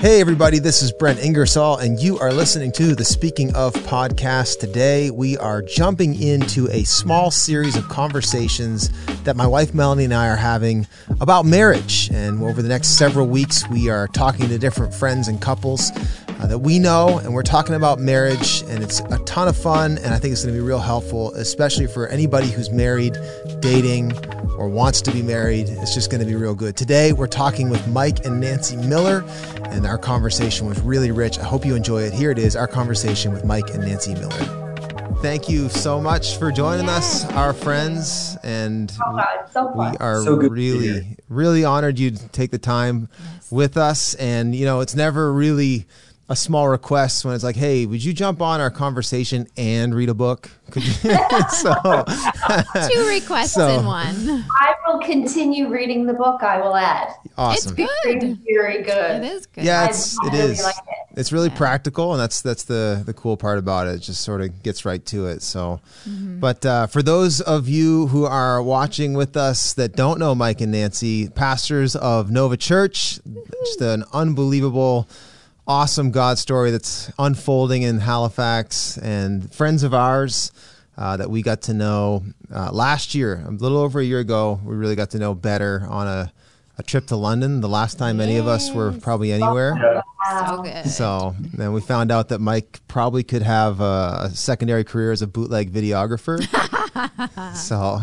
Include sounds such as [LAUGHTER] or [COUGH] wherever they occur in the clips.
Hey, everybody, this is Brent Ingersoll, and you are listening to the Speaking of podcast. Today, we are jumping into a small series of conversations that my wife Melanie and I are having about marriage. And over the next several weeks, we are talking to different friends and couples uh, that we know, and we're talking about marriage. And it's a ton of fun, and I think it's going to be real helpful, especially for anybody who's married, dating, or wants to be married. It's just going to be real good. Today, we're talking with Mike and Nancy Miller, and our conversation was really rich. I hope you enjoy it. Here it is our conversation with Mike and Nancy Miller. Thank you so much for joining us, our friends, and Oh, God, so we are So good to be really, really honored you to take the time with us. And you know, it's never really a small request when it's like, "Hey, would you jump on our conversation and read a book?" Could you? [LAUGHS] [LAUGHS] so, Two requests So- in one. I will continue reading the book. I will add. awesome. It's Very, good. very good. It is good. Yeah, I it's it really is. like it. It's really practical, and that's that's the the cool part about it. It just sort of gets right to it. So, but uh, for those of you who are watching with us that don't know Mike and Nancy, pastors of Nova Church, just an unbelievable, awesome God story that's unfolding in Halifax, and friends of ours. Uh, that we got to know uh, last year, a little over a year ago. We really got to know better on a, a trip to London. The last time any of us were probably anywhere. So good. So then we found out that Mike probably could have a, a secondary career as a bootleg videographer. [LAUGHS] so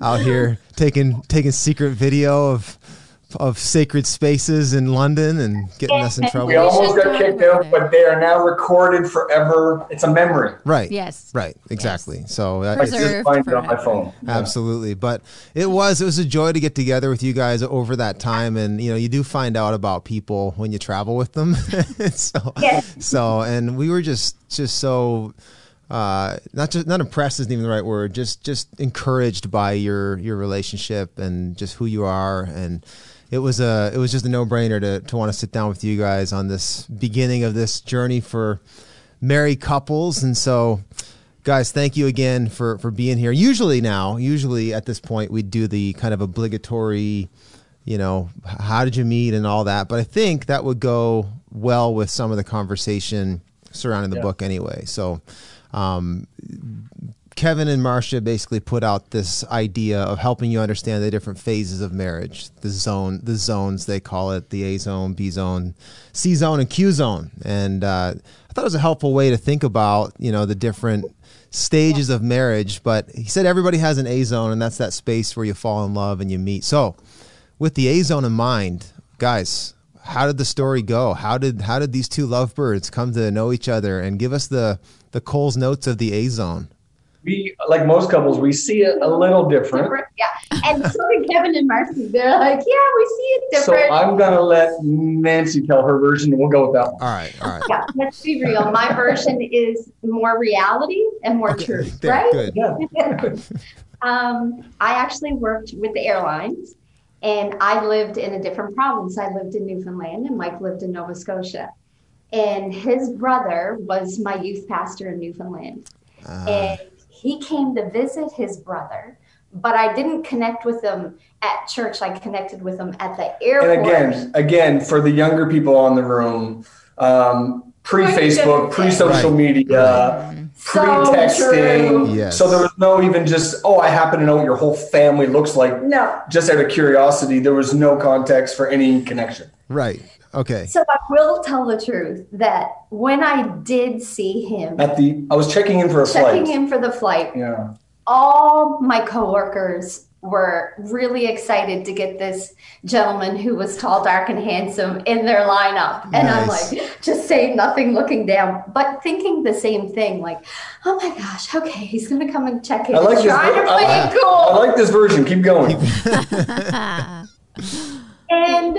out here taking taking secret video of of sacred spaces in London and getting us in trouble. We almost got kicked out, but they are now recorded forever. It's a memory. Right. Yes. Right. Exactly. So uh, I just find it on my forever. phone. Absolutely. But it was it was a joy to get together with you guys over that time and you know, you do find out about people when you travel with them. [LAUGHS] so Yes. so and we were just just so uh not just not impressed isn't even the right word, just just encouraged by your your relationship and just who you are and it was a it was just a no-brainer to to want to sit down with you guys on this beginning of this journey for married couples. And so guys thank you again for for being here. Usually now usually at this point we do the kind of obligatory you know how did you meet and all that. But i think that would go well with some of the conversation surrounding the Yeah. book anyway. So um, Kevin and Marcia basically put out this idea of helping you understand the different phases of marriage, the zone, the zones they call it, the A zone, B zone, C zone, and Q zone. And uh, I thought it was a helpful way to think about, you know, the different stages of marriage. But he said everybody has an A zone, and that's that space where you fall in love and you meet. So, with the A zone in mind, guys, how did the story go? How did how did these two lovebirds come to know each other? And give us the the Coles notes of the A zone. We, like most couples, we see it a little different. Different, Yeah. And so did Kevin and Marcy. They're like, yeah, we see it different. So. I'm gonna let Nancy tell her version, and we'll go with that one. All right, all right. yeah, let's be real. My version is more reality and more Okay, truth, there, right? Good. Yeah. [LAUGHS] Um, I actually worked with the airlines and I lived in a different province. I lived in Newfoundland and Mike lived in Nova Scotia. And his brother was my youth pastor in Newfoundland. Uh, and he came to visit his brother, but I didn't connect with him at church. I connected with him at the airport. And again, again, for the younger people on the room, um, pre-Facebook, pre-social media, So pre-texting. true. Yes. So there was no even just, oh, I happen to know what your whole family looks like. No. Just out of curiosity, there was no context for any connection. right. Okay. So I will tell the truth that when I did see him At the, I was checking in for a checking flight. Checking in for the flight, Yeah. all my coworkers were really excited to get this gentleman who was tall, dark, and handsome in their lineup. And Nice. I'm like, just saying nothing, looking down, but thinking the same thing, like, oh my gosh, okay, he's gonna come and check in. I like this. trying to I play like- cool. I like this version. Keep going. [LAUGHS] And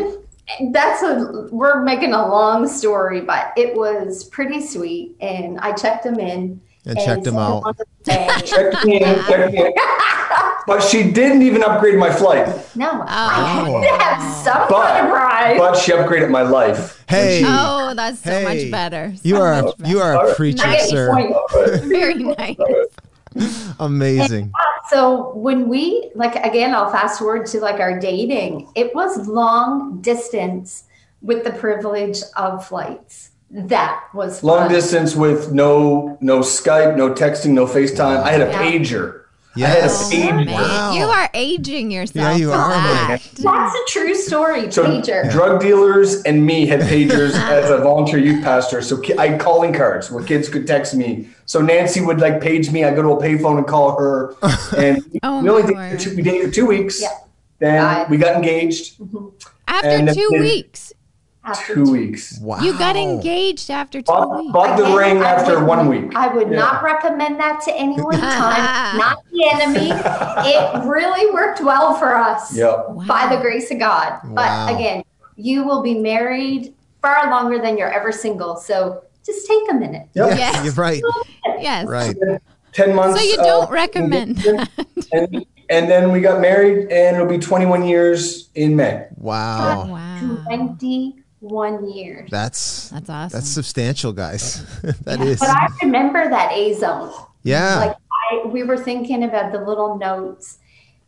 that's a we're making a long story, but it was pretty sweet. And I checked him in And checked him sent out. on the day. [LAUGHS] Check me in. Check me in. [LAUGHS] But she didn't even upgrade my flight. no, oh. I had Oh. to have some But- kind of pride. But she upgraded my life. Hey. Oh, that's so Hey. much better. You are much you better. are a preacher, I sir. point. very nice. [LAUGHS] Amazing. So when we like again, I'll fast forward to like our dating. It was long distance, with the privilege of flights. That was Long fun. distance with no no Skype, no texting, no FaceTime. I had a Yeah. pager. Yes. I had a oh, Man, pager. Wow. You are aging yourself. Yeah, you are, that. That's a true story, So pager. drug dealers and me had pagers [LAUGHS] as a volunteer youth pastor. So I had calling cards where kids could text me. So Nancy would like page me. I go to a payphone and call her, [LAUGHS] and Oh, we only dated for two, we dated for two weeks. Yeah. Then Got it. we got engaged. After And two then- weeks. After Two weeks. Wow. You got engaged after two Bought, weeks. bought the Again, ring I after would- one week. I would Yeah. not recommend that to anyone. [LAUGHS] Time, not the enemy. It really worked well for us Yep. by the grace of God. Wow. But again, you will be married far longer than you're ever single. So just take a minute. Yep. Yeah, Yes. you're right. Yes. Right. Ten months. So you uh, don't recommend that. and, and then we got married, and it'll be 21 years in May. Wow. Wow. 21 year. That's That's awesome. that's substantial, guys. [LAUGHS] that is. But I remember that A zone. Yeah. Like I, we were thinking about the little notes.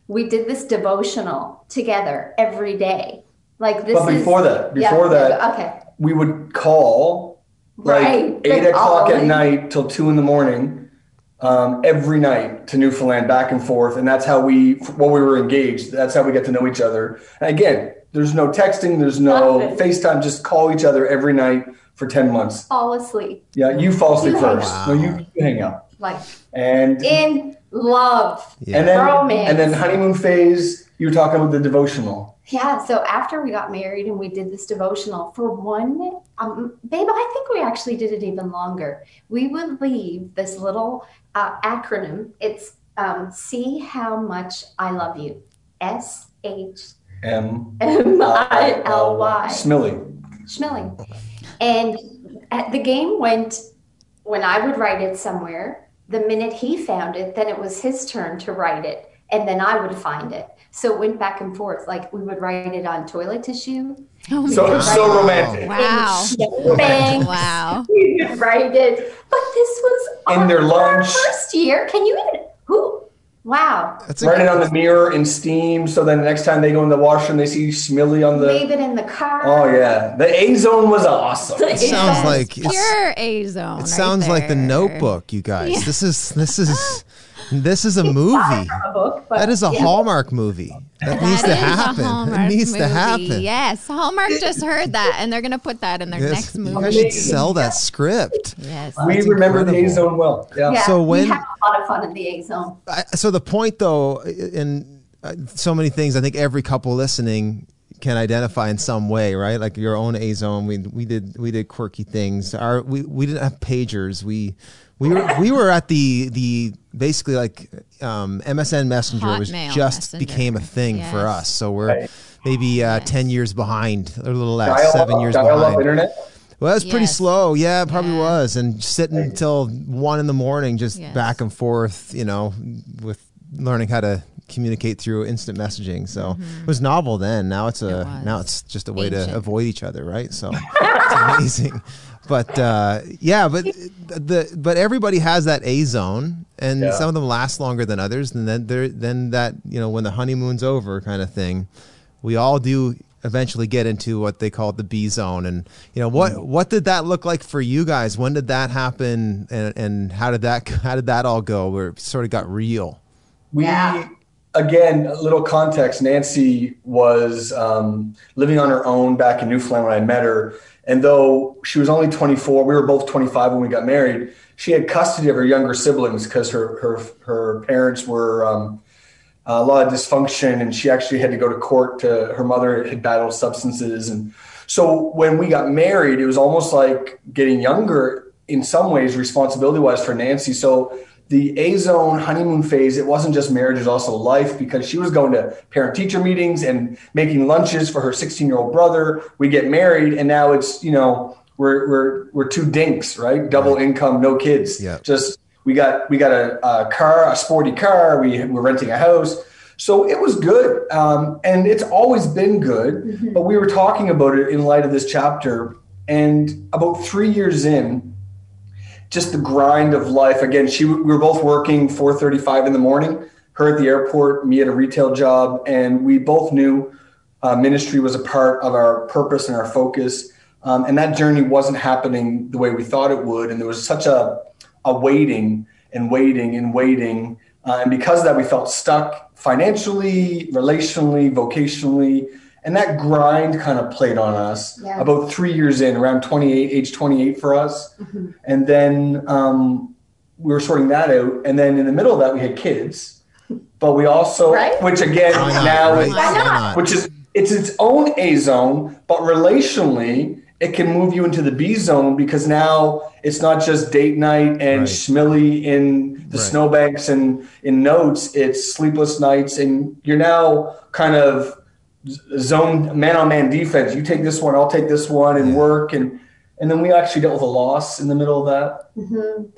We did this devotional together every day. Like this But is before that, Yeah, before that, Okay. we would call like Right. eight Like, o'clock at night till two in the morning, um, every night to Newfoundland, back and forth, and that's how we, while we were engaged, that's how we get to know each other. And again, there's no texting, there's no Nothing. FaceTime, just call each other every night for ten months. Fall asleep. Yeah, you fall asleep You first. out. No, you, you hang out, Like and in love. Yeah. and then Romance. and then honeymoon phase. You were talking about the devotional. Yeah, so after we got married and we did this devotional for one, um, babe, I think we actually did it even longer. We would leave this little uh, acronym. It's um, see how much I love you. S H M M I L Y. Smilly. Schmilling. And at the game went when I would write it somewhere, the minute he found it, then it was his turn to write it. And then I would find it. So it went back and forth. Like we would write it on toilet tissue. Oh my So so romantic. Wow. in banks. [LAUGHS] Wow. We would write it. But this was In our- their our lunch. first year. Can you even who wow. That's Write it on the mirror in steam, so then the next time they go in the washroom, they see Smilly on the. Leave it in the car. Oh yeah, the A zone was awesome. It sounds like Pure A zone. it sounds like the Notebook, you guys. This is this is this is a [LAUGHS] movie. a book, but That is a yeah. Hallmark movie. That, needs to That is a happen. Hallmark It needs to happen. Yes, Hallmark just heard that, and they're gonna put that in their Yes, next you movie. guys should sell that script. Yes. we That's remember the A zone well. Yeah. Yeah, So when- we had a lot of fun in the A zone. So the point though in uh, so many things i think every couple listening can identify in some way right like your own a zone we we did we did quirky things our we, we didn't have pagers we we were we were at the the basically like um, msn messenger was just Messenger. became a thing for us so we're Right. maybe uh, Yes. 10 years behind a little less Dial seven up, years dial up behind internet. well, that was pretty slow. Yeah, it probably Yeah. was. And sitting until one in the morning, just Yes. back and forth, you know, with learning how to communicate through instant messaging. So it was novel then. Now it's a Mm-hmm. It now it's just a way Ancient. to avoid each other, right? So [LAUGHS] it's amazing. But uh, yeah, but the but everybody has that A zone, and Yeah. some of them last longer than others. And then there then that you know when the honeymoon's over, kind of thing. We all do eventually get into what they call the B zone, and you know what what did that look like for you guys? When did that happen, and, and how did that [LAUGHS] how did that all go? Where it sort of got real. We Yeah. again, a little context. Nancy was um, living on her own back in Newfoundland when I met her, and though she was only 24, we were both 25 when we got married. She had custody of her younger siblings because her her her parents were um, a lot of dysfunction, and she actually had to go to court. To her mother had battled substances, and so when we got married, it was almost like getting younger in some ways, responsibility wise for Nancy. So the A zone honeymoon phase, it wasn't just marriage, it was also life because she was going to parent teacher meetings and making lunches for her 16 year old brother. We get married, and now it's, you know, we're, we're, we're two dinks, right? Double income, no kids. Yeah. Just we got we got a, a car, a sporty car. We we're renting a house, so it was good, um, and it's always been good. But we were talking about it in light of this chapter, and about three years in, just the grind of life. Again, she we were both working 4:35 in the morning. Her at the airport, me at a retail job, and we both knew uh, ministry was a part of our purpose and our focus. Um, and that journey wasn't happening the way we thought it would. And there was such a, a waiting and waiting and waiting. Uh, and because of that, we felt stuck financially, relationally, vocationally. And that grind kind of played on us Yeah. about three years in, around 28, age 28 for us. Mm-hmm. And then um, we were sorting that out. And then in the middle of that, we had kids. [LAUGHS] But we also, Right. which again, Why not, now right? is Why not? which is it's its own A zone, but relationally it can move you into the B zone because now it's not just date night and Right. schmilly in the Right. snowbanks and in notes. It's sleepless nights, and you're now kind of z- zone man on man defense. You take this one, I'll take this one, and Yeah. work and and then we actually dealt with a loss in the middle of that. Mhm.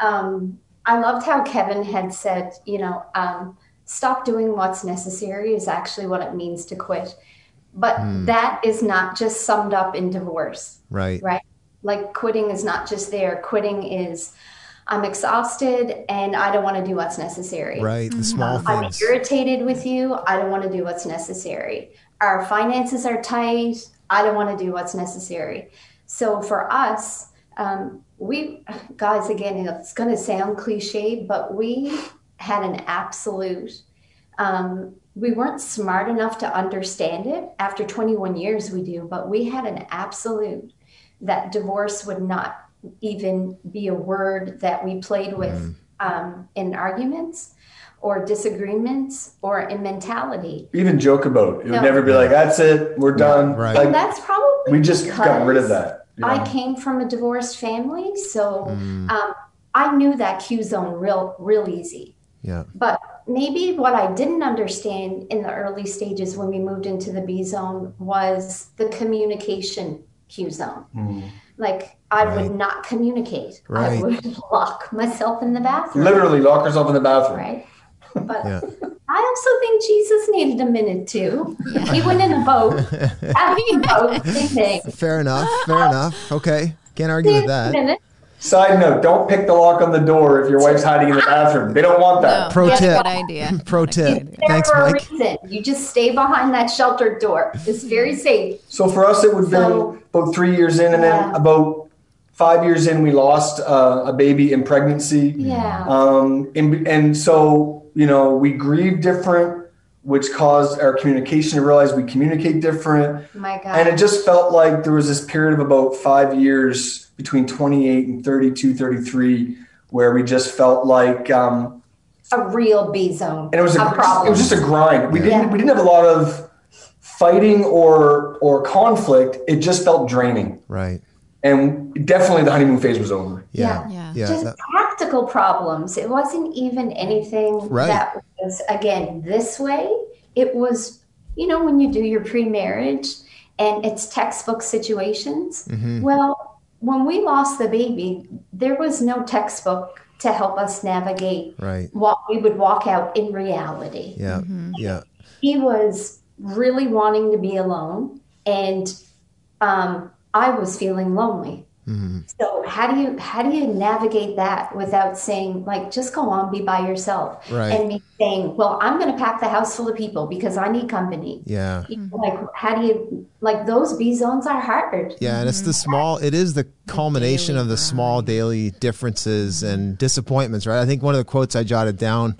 Um, I loved how Kevin had said, you know, um, stop doing what's necessary is actually what it means to quit. But that is not just summed up in divorce, Right. right? Like quitting is not just there. Quitting is, I'm exhausted and I don't want to do what's necessary. Right. The small things. I'm irritated with you. I don't want to do what's necessary. Our finances are tight. I don't want to do what's necessary. So for us, um, we guys, again, it's going to sound cliche, but we had an absolute. Um, we weren't smart enough to understand it. After 21 years, we do, but we had an absolute that divorce would not even be a word that we played with um, in arguments or disagreements or in mentality. Even joke about it. It No. would never be like, "That's it, we're done." Right. Like And that's probably we just got rid of that. you I came from a divorced family, so Mm. um, I knew that Q zone real, real easy. Yeah. But maybe what I didn't understand in the early stages when we moved into the B zone was the communication Q zone. Mm. Like I Right. would not communicate. Right. [LAUGHS] I would lock myself in the bathroom. Literally lock herself in the bathroom. Right. [LAUGHS] But Yeah. I also think Jesus needed a minute too. He went in a boat. [LAUGHS] Out of the boat, same thing. Fair enough. Fair enough. Okay. Can't argue with that. minute. Side note: Don't pick the lock on the door if your wife's hiding in the bathroom. They don't want No, that. Pro that's a tip. Good idea. Pro Not good tip. idea. There Thanks, for a Mike. reason. You just stay behind that sheltered door. It's very safe. So for us, it would have So- been about three years in, and then about five years in, we lost uh, a baby in pregnancy. Yeah. Um, and, and so, you know, we grieve different, which caused our communication to realize we communicate different. My God. And it just felt like there was this period of about five years between 28 and 32, 33, where we just felt like, um, a real B zone. and it was a, problem. it was just a grind. We didn't Yeah. we didn't have a lot of fighting or or conflict. It just felt draining. Right. And definitely the honeymoon phase was over. Yeah. Yeah. Yeah. just that- practical problems. It wasn't even anything Right. that was again this way. It was, you know, when you do your pre-marriage and it's textbook situations. Mm-hmm. Well, when we lost the baby, there was no textbook to help us navigate right. what we would walk out in reality. Yeah. Yeah. He was really wanting to be alone, and um, I was feeling lonely. Mm-hmm. So how do you how do you navigate that without saying like just go on be by yourself Right. and me saying well I'm going to pack the house full of people because I need company. Yeah. You know, Like how do you like those B zones are hard. Yeah, and it's the small. It is the culmination daily of the small daily differences and disappointments, right? I think one of the quotes I jotted down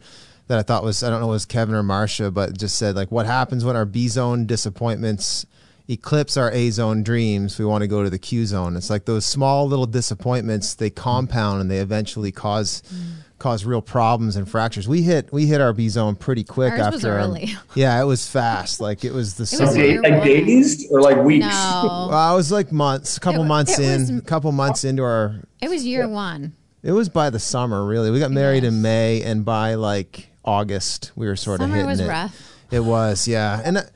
that I thought was I don't know was Kevin or Marcia, but just said like, "What happens when our B zone disappointments eclipse our A zone dreams? We want to go to the Q zone." It's like those small little disappointments they compound and they eventually cause mm. cause real problems and fractures. We hit we hit our B zone pretty quick Ours after. was our- [LAUGHS] yeah, it was fast. Like it was the was summer. year like days or like weeks? No, [LAUGHS] Well, I was like months, a couple It- months it in, was- a couple months into our. it was year one. It was by the summer, really. We got married in May, and by like August, we were sort of hitting was it. rough. It was, yeah, and that,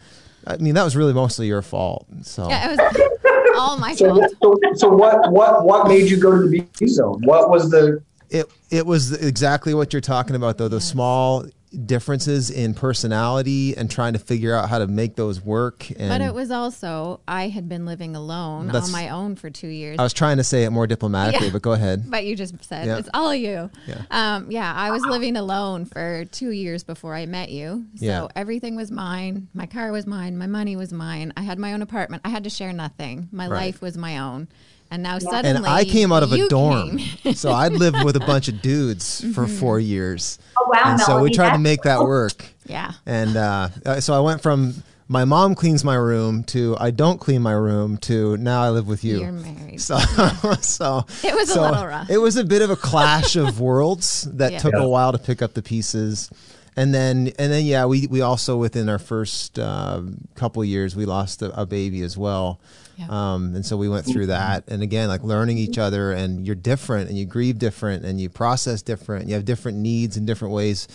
I mean that was really mostly your fault. So Yeah, it was [LAUGHS] all my So, fault. so, so what what what made you go to the B zone? What was the it it was exactly what you're talking about, though. The small differences in personality and trying to figure out how to make those work. And But it was also I had been living alone on my own for two years. I was trying to say it more diplomatically, Yeah. but go ahead. [LAUGHS] but you just said Yeah. it's all you. Yeah. Um, yeah, I was living alone for two years before I met you. So Yeah. everything was mine. My car was mine. My money was mine. I had my own apartment. I had to share nothing. My Right. life was my own. And now And suddenly, I came out of a dorm, [LAUGHS] so I'd lived with a bunch of dudes for four years, Oh, wow, and so we tried to make that work. yeah. And uh, uh, so I went from my mom cleans my room to I don't clean my room to now I live with you. You're married. So, [LAUGHS] so It was a little rough. It was a bit of a clash of [LAUGHS] worlds that Yeah. took Yeah. a while to pick up the pieces, and then and then yeah, we we also within our first uh, couple years we lost a, a baby as well. Yeah. Um, and so we went through that, and again, like learning each other, and you're different, and you grieve different, and you process different, and you have different needs in different ways,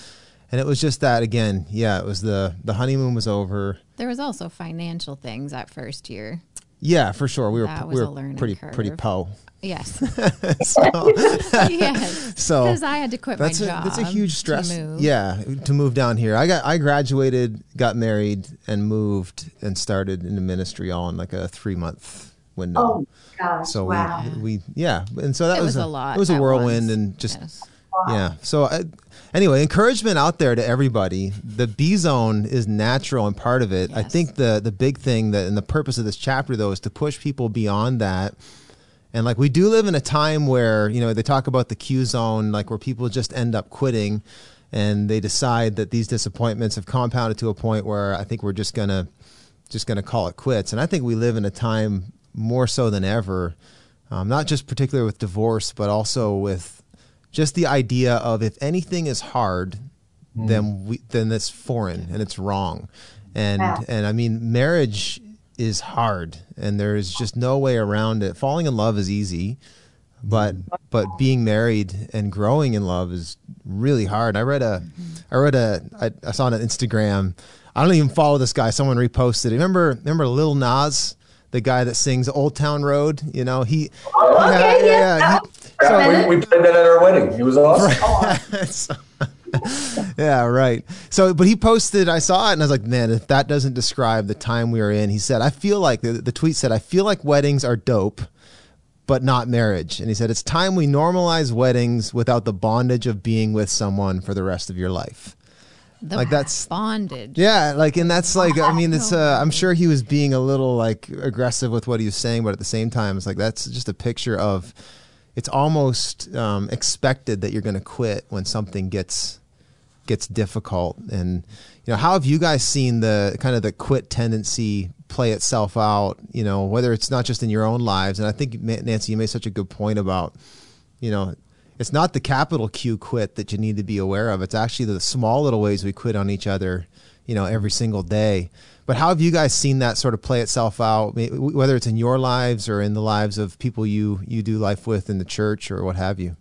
and it was just that again, yeah, it was the the honeymoon was over, There was also financial things that first year. Yeah, for sure, we were That we were a learning pretty pretty po, Yes. [LAUGHS] so [LAUGHS] yes. [LAUGHS] so Because I had to quit that's my a, job. that's a huge to stress. move. Yeah, to move down here. I got I graduated, got married, and moved and started in the ministry all in like a three month window. Oh, gosh. so wow. we, we yeah, and so that It was, was a lot It was a whirlwind, once. and just Yes. yeah. So I, anyway, encouragement out there to everybody. The B zone is natural and part of it. I think the the big thing that and the purpose of this chapter though is to push people beyond that. And like we do live in a time where, you know, they talk about the Q zone, like where people just end up quitting and they decide that these disappointments have compounded to a point where I think we're just gonna just gonna call it quits. And I think we live in a time more so than ever, um, not just particularly with divorce, but also with just the idea of if anything is hard, hmm. then we then it's foreign and it's wrong. And Yeah. and I mean marriage is hard and there is just no way around it. Falling in love is easy, but hmm. but being married and growing in love is really hard. I read a I read a I, I saw on Instagram. I don't even follow this guy. Someone reposted. it. Remember remember Lil Nas, the guy that sings Old Town Road. You know he. Oh, okay, yeah. He- Yeah, we, we played that at our wedding. It was awesome. [LAUGHS] So- [LAUGHS] yeah, right. So, but he posted, I saw it and I was like, man, if that doesn't describe the time we are in, he said, I feel like, the, the tweet said, I feel like weddings are dope, but not marriage. And he said, it's time we normalize weddings without the bondage of being with someone for the rest of your life. The Like, that's- bondage. Yeah, like, and that's like, I mean, [LAUGHS] it's, uh, I'm sure he was being a little like aggressive with what he was saying, but at the same time, it's like, that's just a picture of, it's almost um, expected that you're going to quit when something gets gets difficult. And you know, how have you guys seen the kind of the quit tendency play itself out? You know, whether it's not just in your own lives. And I think Nancy, you made such a good point about, you know, it's not the capital Q quit that you need to be aware of. It's actually the small little ways we quit on each other. You know, every single day. But how have you guys seen that sort of play itself out, whether it's in your lives or in the lives of people you you do life with in the church or what have you?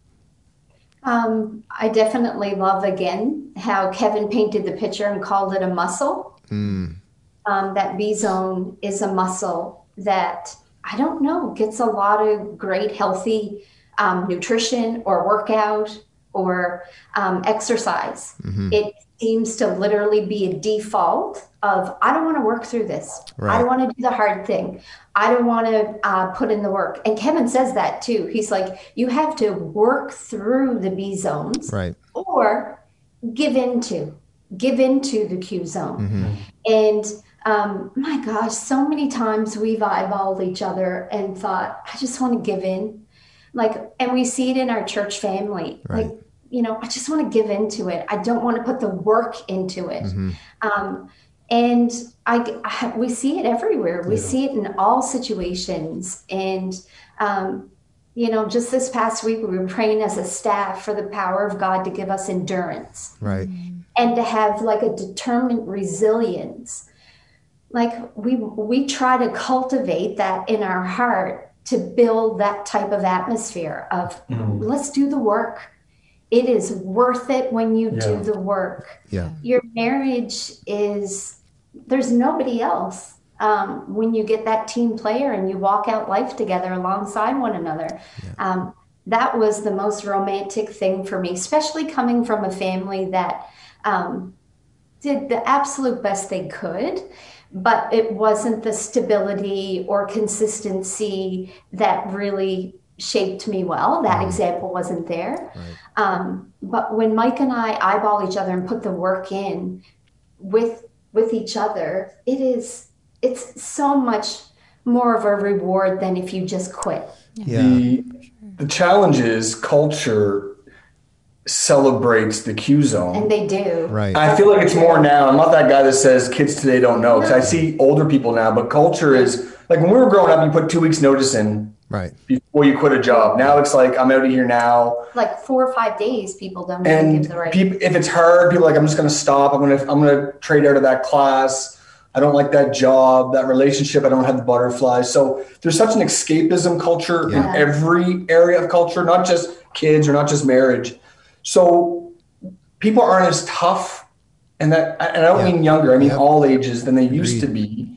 Um, I definitely love again how Kevin painted the picture and called it a muscle. Um, that B zone is a muscle that I don't know gets a lot of great healthy um, nutrition or workout or um, exercise. It seems to literally be a default of I don't want to work through this. I don't want to do the hard thing. I don't want to uh, put in the work. And Kevin says that too. He's like, you have to work through the B zones Right. or give into, give into the Q zone. And um, my gosh, so many times we've eyeballed each other and thought, I just want to give in. Like, and we see it in our church family. Right. Like, you know, I just want to give into it. I don't want to put the work into it. Um, and I, I- we see it everywhere. We see it in all situations. And, um, you know, just this past week, we were praying as a staff for the power of God to give us endurance Right. and to have like a determined resilience. Like we we try to cultivate that in our heart to build that type of atmosphere of let's do the work. It is worth it when you Yeah. do the work Yeah. your marriage is there's nobody else um, when you get that team player and you walk out life together alongside one another um, that was the most romantic thing for me especially coming from a family that um, did the absolute best they could, but it wasn't the stability or consistency that really shaped me well. That Mm-hmm. example wasn't there. Um, but when Mike and I eyeball each other and put the work in with with each other, it is it's so much more of a reward than if you just quit. Yeah. The, the challenge is culture celebrates the Q zone. And they do. Right. I feel like it's more now. I'm not that guy that says kids today don't know because I see older people now, but culture is like when we were growing up, you put two weeks notice in Right. before you quit a job. Now it's like I'm out of here now. Like four or five days, people don't even And give the right. people, if it's hard, people are like I'm just going to stop. I'm going to I'm going to trade out of that class. I don't like that job, that relationship. I don't have the butterflies. So there's such an escapism culture Yeah. in every area of culture, not just kids or not just marriage. So people aren't as tough, and that and I don't Yeah. mean younger. I mean Yep. all ages than they used to be.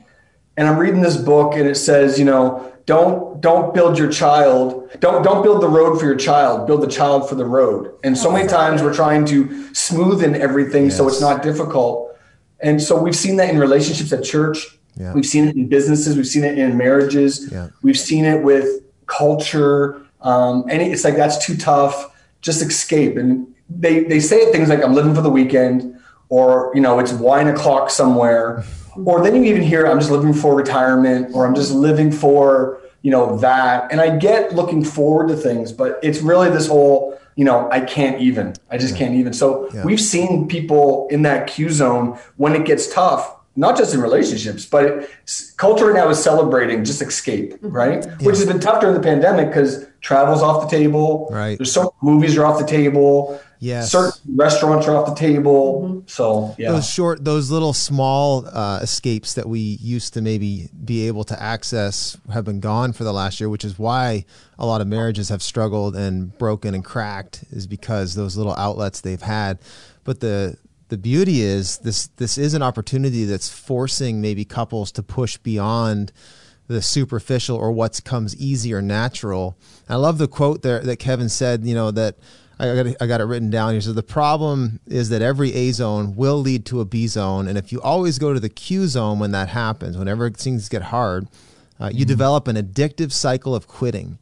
And I'm reading this book, and it says, you know, don't don't build your child, don't don't build the road for your child, build the child for the road. And so many times we're trying to smoothen everything so it's not difficult. And so we've seen that in relationships at church. Yeah. We've seen it in businesses. We've seen it in marriages. Yeah. We've seen it with culture. Um, and it's like that's too tough. Just escape. And they they say things like I'm living for the weekend, or you know it's wine o'clock somewhere, [LAUGHS] or then you even hear I'm just living for retirement, or I'm just living for you know that. And I get looking forward to things, but it's really this whole you know I can't even. I just can't even. So Yeah. we've seen people in that Q zone when it gets tough not just in relationships, but it, culture right now is celebrating just escape, mm-hmm. right? Which has been tough during the pandemic because travel's off the table. Right. There's so movies are off the table. Yes. Certain restaurants are off the table. So yeah. those short those little small uh, escapes that we used to maybe be able to access have been gone for the last year which is why a lot of marriages have struggled and broken and cracked is because those little outlets they've had but the the beauty is this this is an opportunity that's forcing maybe couples to push beyond the superficial or what comes easy or natural. I love the quote there that Kevin said, you know, that I got it, I got it written down here. So the problem is that every A zone will lead to a B zone, and if you always go to the Q zone when that happens, whenever things get hard, uh, you develop an addictive cycle of quitting.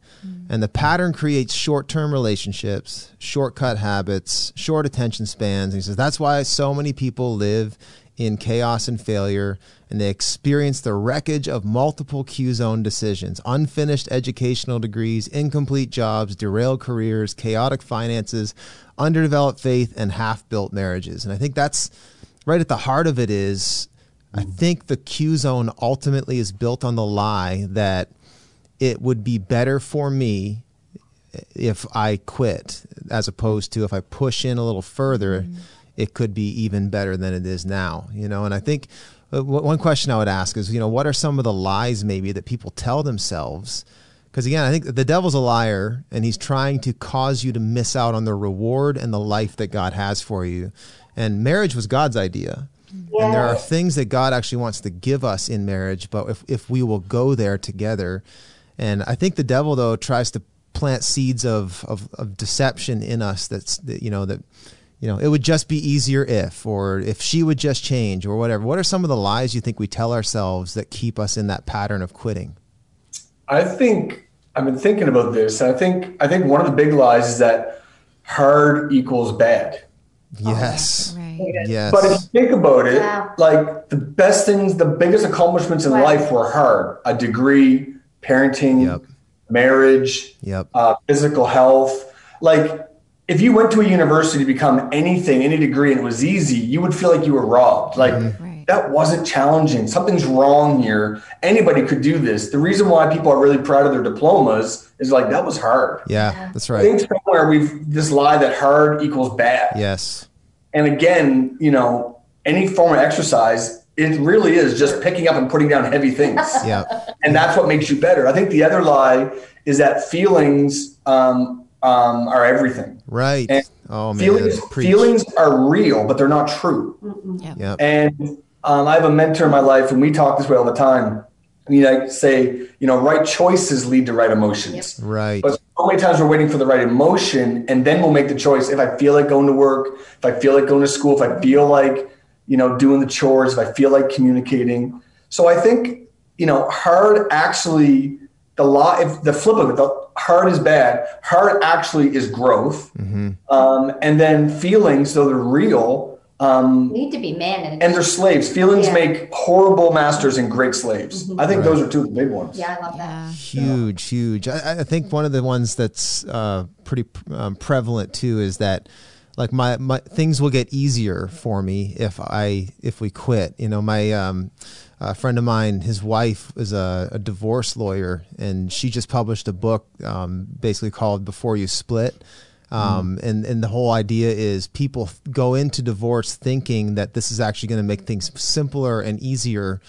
And the pattern creates short term relationships, shortcut habits, short attention spans. And he says that's why so many people live in chaos and failure, and they experience the wreckage of multiple Q zone decisions, unfinished educational degrees, incomplete jobs, derailed careers, chaotic finances, underdeveloped faith, and half built marriages. And I think that's right at the heart of it is I mm. think the Q zone ultimately is built on the lie that it would be better for me if I quit as opposed to if I push in a little further, mm. It could be even better than it is now, you know? And I think uh, one question I would ask is, you know, what are some of the lies maybe that people tell themselves? Because again, I think the devil's a liar and he's trying to cause you to miss out on the reward and the life that God has for you. And marriage was God's idea. And there are things that God actually wants to give us in marriage, but if, if we will go there together. And I think the devil, though, tries to plant seeds of, of, of deception in us that's, that, you know, that, you know, it would just be easier if, or if she would just change, or whatever. What are some of the lies you think we tell ourselves that keep us in that pattern of quitting? I think I've been thinking about this, and I think I think one of the big lies is that hard equals bad. Yes. Right. Yes. But if you think about it, Wow. like the best things, the biggest accomplishments in Wow. life were hard. A degree, parenting, Yep. marriage, Yep. uh, physical health. Like if you went to a university to become anything, any degree, and it was easy, you would feel like you were robbed. Like Right. that wasn't challenging. Something's wrong here. Anybody could do this. The reason why people are really proud of their diplomas is like that was hard. Yeah, that's right. I right. think somewhere we've this lie that hard equals bad. Yes. And again, you know, any form of exercise, it really is just picking up and putting down heavy things. [LAUGHS] Yeah. and that's what makes you better. I think the other lie is that feelings um, um, are everything. Right. And Oh man. Feelings, feelings are real, but they're not true. Yep. And um, I have a mentor in my life, and we talk this way all the time. I mean, I say, you know, right choices lead to right emotions. Right. But so many times we're waiting for the right emotion, and then we'll make the choice. If I feel like going to work, if I feel like going to school, if I feel like, you know, doing the chores, if I feel like communicating. So I think, you know, hard actually the law. If the flip of it, the hard is bad. Hard actually is growth, Mm-hmm. um, and then feelings, though they're real. Um, Need to be managed. and they're slaves. Feelings Yeah. make horrible masters and great slaves. I think those are two of the big ones. yeah, I love that. Yeah. huge huge I, I think one of the ones that's uh, pretty um, prevalent too is that like my, my things will get easier for me if i if we quit you know my um, a friend of mine his wife is a, a divorce lawyer and she just published a book um, basically called before you split um, and and the whole idea is people go into divorce thinking that this is actually going to make things simpler and easier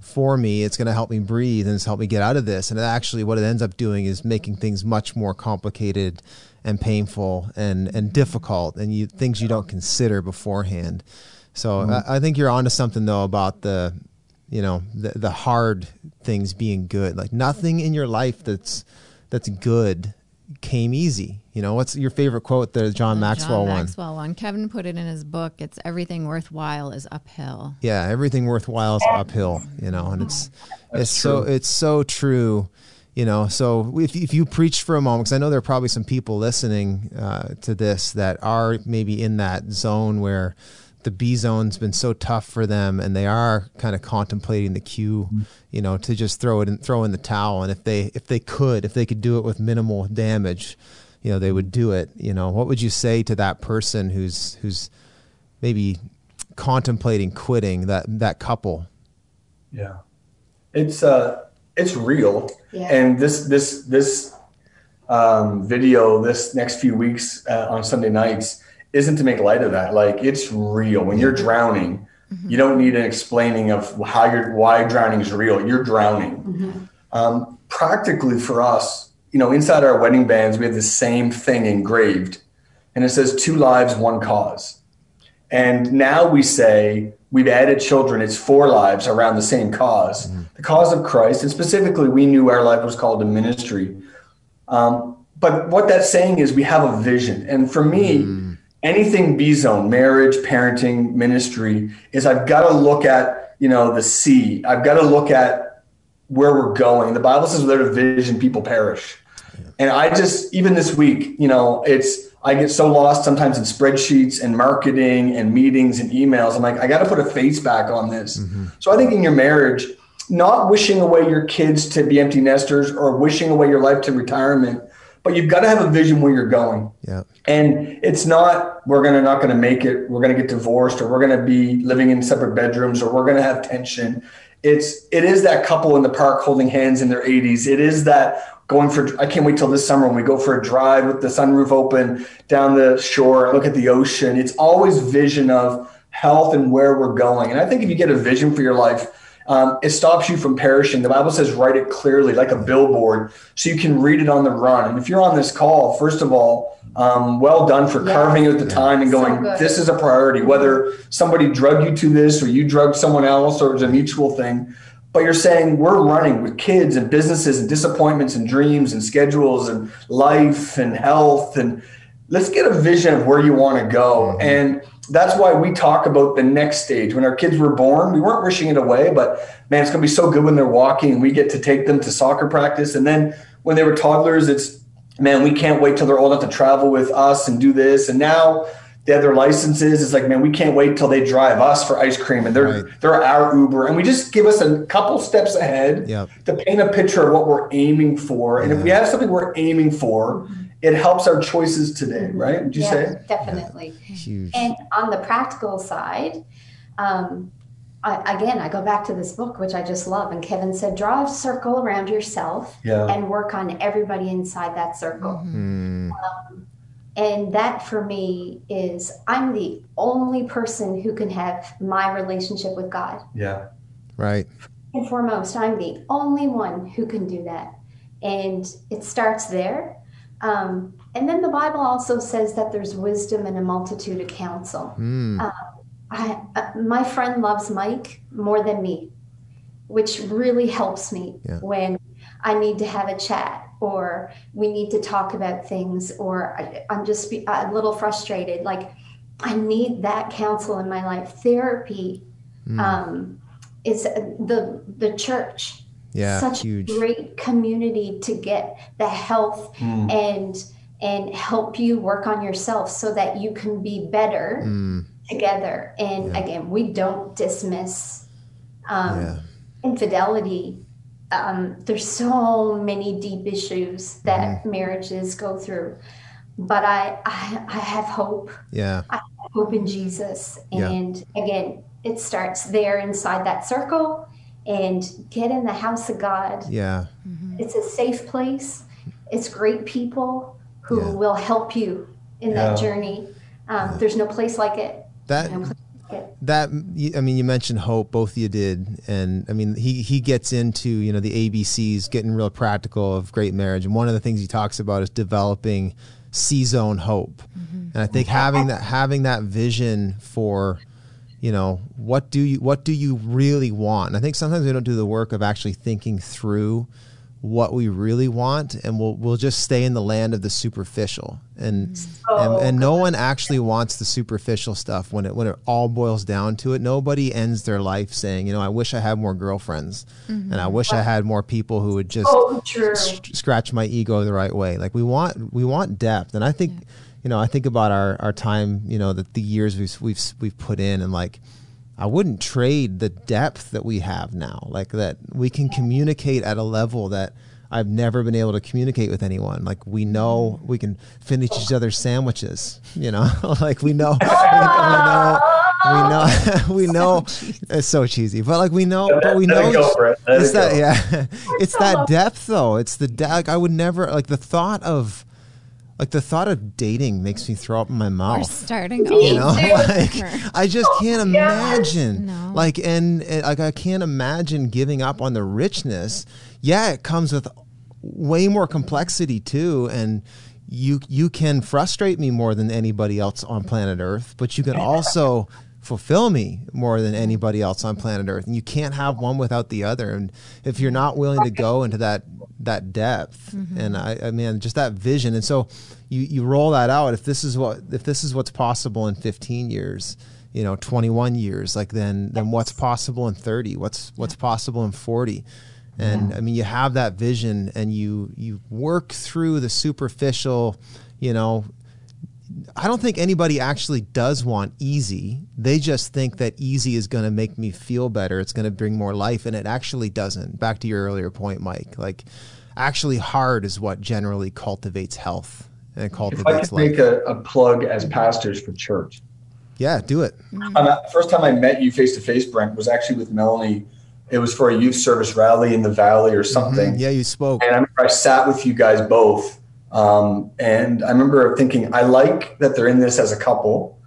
for me. It's going to help me breathe and it's help me get out of this. And actually, what it ends up doing is making things much more complicated and painful and and difficult, and you things you don't consider beforehand. So I, I think you're onto something though about the, you know, the the hard things being good. Like nothing in your life that's that's good came easy. You know, what's your favorite quote? The John Maxwell John one. Maxwell one. Kevin put it in his book. It's everything worthwhile is uphill. yeah everything worthwhile is uphill you know and it's it's so it's so true you know so if, if you preach for a moment because i know there are probably some people listening uh, to this that are maybe in that zone where the b zone's been so tough for them and they are kind of contemplating the q you know to just throw it in throw in the towel. And if they if they could if they could do it with minimal damage you know they would do it you know. What would you say to that person who's who's maybe contemplating quitting that that couple? Yeah, it's uh, it's real. Yeah. And this this this um, video this next few weeks uh, on Sunday nights isn't to make light of that. Like it's real. When you're drowning, you don't need an explaining of how you're why drowning is real. You're drowning. Um, practically for us, you know, inside our wedding bands, we have the same thing engraved, and it says two lives, one cause. And now we say we've added children, it's four lives around the same cause, the cause of Christ. And specifically, we knew our life was called a ministry. Um, but what that's saying is we have a vision. And for me, anything B zone, marriage, parenting, ministry, is I've got to look at, you know, the sea. I've got to look at where we're going. The Bible says without a vision, people perish. And I just, even this week, you know, it's, I get so lost sometimes in spreadsheets and marketing and meetings and emails. I'm like, I got to put a face back on this. Mm-hmm. So I think in your marriage, not wishing away your kids to be empty nesters or wishing away your life to retirement, but you've got to have a vision where you're going. yeah And it's not we're gonna not gonna make it. We're gonna get divorced, or we're gonna be living in separate bedrooms, or we're gonna have tension. It's it is that couple in the park holding hands in their 80s. It is that going for. I can't wait till this summer when we go for a drive with the sunroof open down the shore look at the ocean. It's always vision of health and where we're going. And I think if you get a vision for your life, um, it stops you from perishing. The Bible says, write it clearly, like a billboard, so you can read it on the run. And if you're on this call, first of all, um, well done for Yeah. carving out the time and going, good. this is a priority, whether somebody drug you to this or you drug someone else or it's a mutual thing. But you're saying we're running with kids and businesses and disappointments and dreams and schedules and life and health. And let's get a vision of where you want to go. And that's why we talk about the next stage. When our kids were born, we weren't wishing it away, but man, it's going to be so good when they're walking and we get to take them to soccer practice. And then when they were toddlers, it's man, we can't wait till they're old enough to travel with us and do this. And now they have their licenses. It's like, man, we can't wait till they drive us for ice cream and they're Right. they're our Uber. And we just give us a couple steps ahead Yep. to paint a picture of what we're aiming for. And if we have something we're aiming for, it helps our choices today, right? Would you yeah, say? definitely. huge And on the practical side, um, I, again, I go back to this book, which I just love. And Kevin said, draw a circle around yourself Yeah. and work on everybody inside that circle. Mm, And that for me is I'm the only person who can have my relationship with God. Yeah. right and foremost, I'm the only one who can do that. And it starts there. Um, and then the Bible also says that there's wisdom in a multitude of counsel. mm, I, uh, my friend loves Mike more than me. which really helps me Yeah. when I need to have a chat or we need to talk about things or I, I'm just be, a little frustrated. Like I need that counsel in my life. Therapy Mm. um, is the the church. Yeah, such huge. a great community to get the health Mm. and and help you work on yourself so that you can be better Mm, together. And again, we don't dismiss um, yeah. infidelity. Um, there's so many deep issues that Mm-hmm. marriages go through, but I, I I have hope. Yeah. I have hope in Jesus, Yeah. and again, it starts there inside that circle. And get in the house of God. Yeah. It's a safe place. It's great people who Yeah. will help you in that journey. Um, There's no place like it. That No place like it. that I mean, you mentioned hope. Both of you did, and I mean, he he gets into you know the ABCs, getting real practical of great marriage, and one of the things he talks about is developing C zone hope. Mm-hmm. And I think having that having that vision for you know what do you what do you really want and i think sometimes we don't do the work of actually thinking through what we really want and we'll we'll just stay in the land of the superficial. And and, oh, and no one actually wants the superficial stuff when it when it all boils down to it. Nobody ends their life saying you know i wish i had more girlfriends mm-hmm. and i wish i had more people who would just Oh, s- scratch my ego the right way. Like we want we want depth, and I think you know I think about our our time, you know, the, the years we've we've we've put in, and like I wouldn't trade the depth that we have now. Like that we can communicate at a level that. I've never been able to communicate with anyone. Like we know we can finish each other's sandwiches. You know, [LAUGHS] like we know, we, know, we know, [LAUGHS] we know. It's so cheesy, but like we know, but we Let know. it go, Brent. Let It's that go. yeah. [LAUGHS] It's that depth though. It's the de- like I would never like the thought of like the thought of dating makes me throw up in my Or mouth. starting You know, [LAUGHS] [LAUGHS] like I just oh, can't imagine. No. Like and, and like I can't imagine giving up on the richness. Yeah, it comes with way more complexity too, and you you can frustrate me more than anybody else on planet Earth, but you can also fulfill me more than anybody else on planet Earth. And you can't have one without the other. And if you're not willing to go into that that depth mm-hmm. and I, I mean just that vision, and so you you roll that out. If this is what if this is what's possible in 15 years. You know, 21 years. Like then, then what's possible in 30? What's what's possible in 40? and i mean you have that vision and you you work through the superficial you know i don't think anybody actually does want easy they just think that easy is going to make me feel better it's going to bring more life and it actually doesn't back to your earlier point mike like actually hard is what generally cultivates health and cultivates If I could make a, a plug as pastors for church. yeah do it mm. the first time I met you face to face, Brent, was actually with Melanie. It was for a youth service rally in the valley or mm-hmm. something. yeah you spoke And I remember I sat with you guys both. Um, and I remember thinking, I like that they're in this as a couple.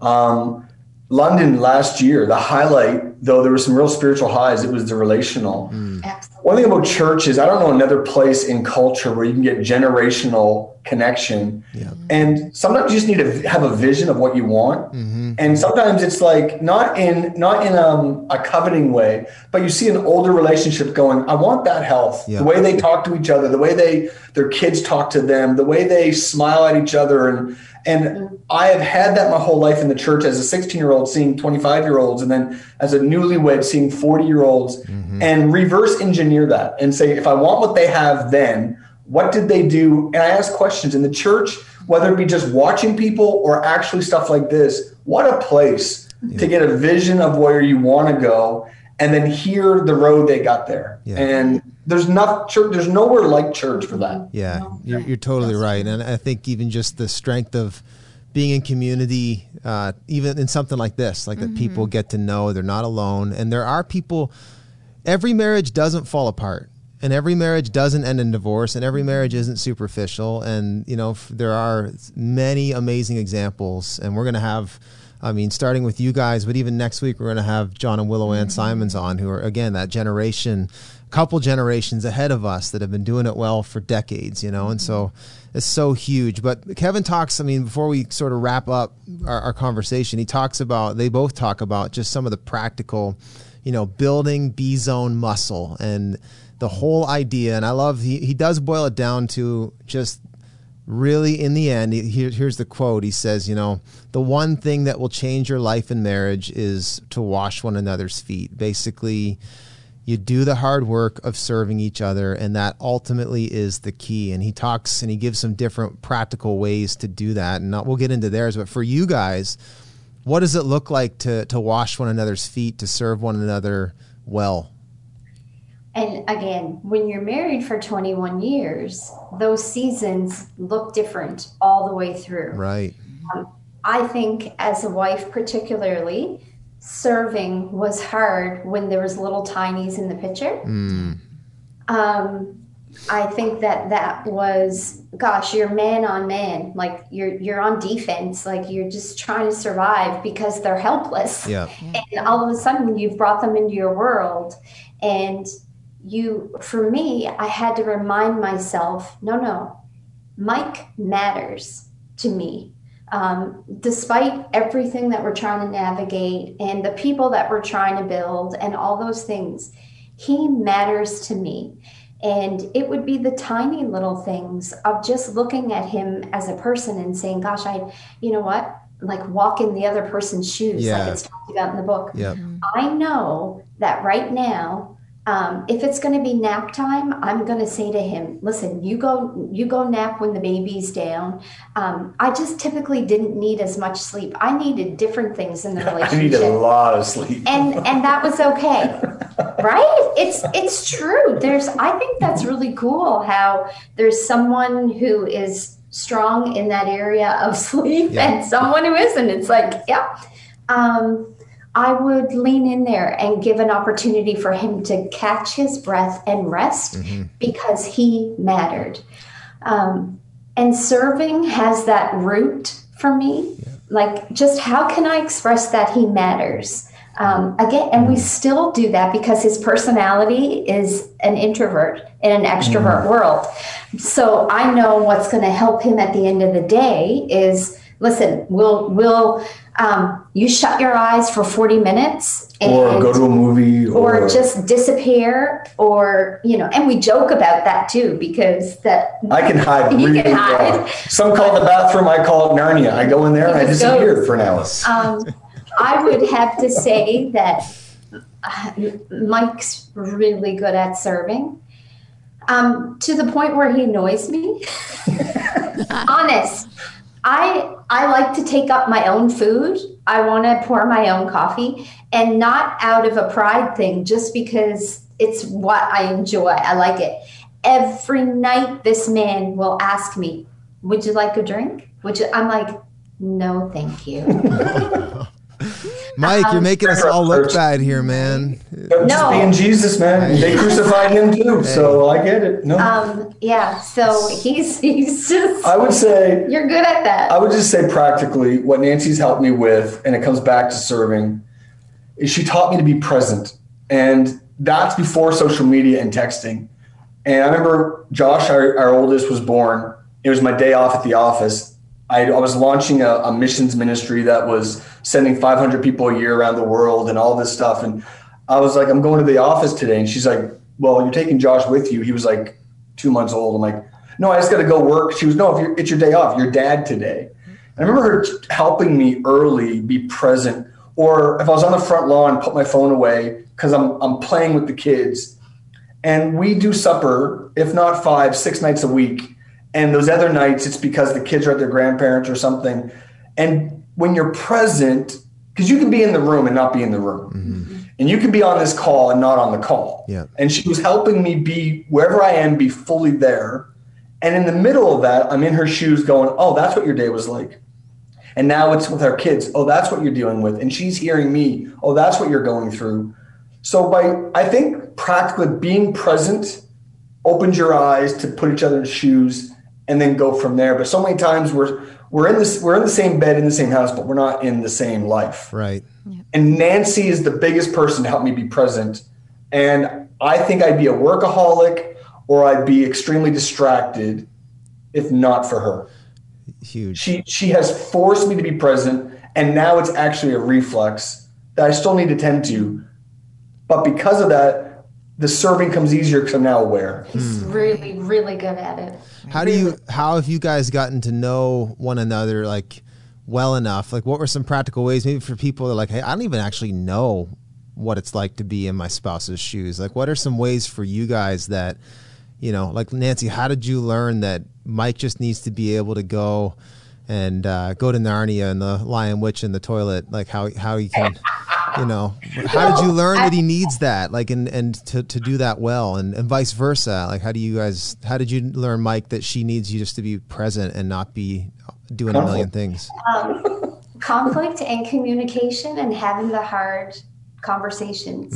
Um, London last year, the highlight, though there were some real spiritual highs, it was the relational. Absolutely. One thing about church is I don't know another place in culture where you can get generational connection. Yeah. And sometimes you just need to have a vision of what you want. Mm-hmm. And sometimes it's like not in not in um, a coveting way, but you see an older relationship going, I want that health. Yeah. The way they talk to each other, the way they their kids talk to them, the way they smile at each other and and I have had that my whole life in the church as a 16 year old seeing 25 year olds, and then as a newlywed seeing 40 year olds, mm-hmm. and reverse engineer that and say, if I want what they have then, what did they do? And I ask questions in the church, whether it be just watching people or actually stuff like this. What a place to get a vision of where you want to go and then hear the road they got there. Yeah. And there's not church, there's nowhere like church for that. Yeah, you're, you're totally right, and I think even just the strength of being in community, uh, even in something like this, like that people get to know they're not alone, and there are people. Every marriage doesn't fall apart, and every marriage doesn't end in divorce, and every marriage isn't superficial, and you know f- there are many amazing examples, and we're gonna have. I mean, starting with you guys, but even next week we're going to have John and Willow Ann Simons on, who are again that generation, couple generations ahead of us that have been doing it well for decades, you know, and so mm-hmm. it's so huge. But Kevin talks. I mean, before we sort of wrap up our, our conversation, he talks about they both talk about just some of the practical, you know, building B zone muscle and the whole idea. And I love he he does boil it down to just really in the end. Here, here's the quote. He says, you know, the one thing that will change your life in marriage is to wash one another's feet. Basically you do the hard work of serving each other and that ultimately is the key. And he talks and he gives some different practical ways to do that. And not, we'll get into theirs but for you guys what does it look like to to wash one another's feet to serve one another well? And again when you're married for 21 years those seasons look different all the way through. Right. Um, i think as a wife particularly serving was hard when there was little tinies in the picture. Mm. Um, I think that that was, gosh, you're man on man, like you're you're on defense, like you're just trying to survive because they're helpless. Yeah. [LAUGHS] And all of a sudden, you've brought them into your world, and you, for me, I had to remind myself, no, no, Mike matters to me um, despite everything that we're trying to navigate and the people that we're trying to build and all those things, he matters to me. And it would be the tiny little things of just looking at him as a person and saying, gosh, I, you know what? Like walk in the other person's shoes, yeah. like it's talked about in the book. Yep. I know that right now um, if it's going to be nap time, I'm going to say to him, "Listen, you go, you go nap when the baby's down." Um, I just typically didn't need as much sleep. I needed different things in the relationship. [LAUGHS] I needed a lot of sleep, and and that was okay, [LAUGHS] right? It's it's true. There's, I think that's really cool how there's someone who is strong in that area of [LAUGHS] sleep yeah. and someone who isn't. It's like, yeah. Um, I would lean in there and give an opportunity for him to catch his breath and rest mm-hmm. because he mattered. Um, and serving has that root for me. Yeah. Like, just how can I express that he matters? Um, again, and we mm-hmm. still do that because his personality is an introvert in an extrovert mm. world. So I know what's going to help him at the end of the day is listen, we'll we'll um, you shut your eyes for 40 minutes and, or go to a movie or, or, just disappear or you know and we joke about that too because that i can hide really can hide. Well. some call it the bathroom i call it narnia i go in there and i disappear goes. for an hour um, i would have to say that uh, mike's really good at serving um, to the point where he annoys me [LAUGHS] honest I I like to take up my own food. I want to pour my own coffee and not out of a pride thing just because it's what I enjoy. I like it. Every night this man will ask me, "Would you like a drink?" You I'm like, "No, thank you." [LAUGHS] [LAUGHS] Mike, you're um, making us all look bad here, man. No, just being Jesus, man. They crucified him too, hey. so I get it. No. Um, yeah. So he's he's just. I would say you're good at that. I would just say practically what Nancy's helped me with, and it comes back to serving, is she taught me to be present, and that's before social media and texting. And I remember Josh, our, our oldest, was born. It was my day off at the office, I, I was launching a, a, missions ministry that was sending 500 people a year around the world and all this stuff. And I was like, I'm going to the office today. And she's like, Well, you're taking Josh with you. He was like two months old. I'm like, No, I just got to go work. She was, No, it's your day off, your dad today. And I remember her helping me early be present. Or if I was on the front lawn, put my phone away because I'm, I'm playing with the kids. And we do supper, if not five, six nights a week and those other nights, it's because the kids are at their grandparents or something. And when you're present, because you can be in the room and not be in the room. Mm-hmm. And you can be on this call and not on the call. Yeah. And she was helping me be wherever I am, be fully there. And in the middle of that, I'm in her shoes going, Oh, that's what your day was like. And now it's with our kids. Oh, that's what you're dealing with. And she's hearing me. Oh, that's what you're going through. So by I think practically being present opens your eyes to put each other in shoes and then go from there. But so many times we're we're in this we're in the same bed in the same house, but we're not in the same life. Right. Yeah. And Nancy is the biggest person to help me be present. And I think I'd be a workaholic or I'd be extremely distracted if not for her. Huge. She she has forced me to be present, and now it's actually a reflex that I still need to tend to. but because of that, the serving comes easier because I'm now aware. He's really, really good at it. How do you how have you guys gotten to know one another like well enough? Like what were some practical ways maybe for people that are like, hey, I don't even actually know what it's like to be in my spouse's shoes. Like what are some ways for you guys that you know, like Nancy, how did you learn that Mike just needs to be able to go and uh, go to Narnia and the Lion Witch in the toilet? Like how how he can, you know, how did you learn that he needs that? Like and and to, to do that well, and, and vice versa. Like how do you guys? How did you learn Mike that she needs you just to be present and not be doing a million things? Um, conflict and communication and having the hard conversations.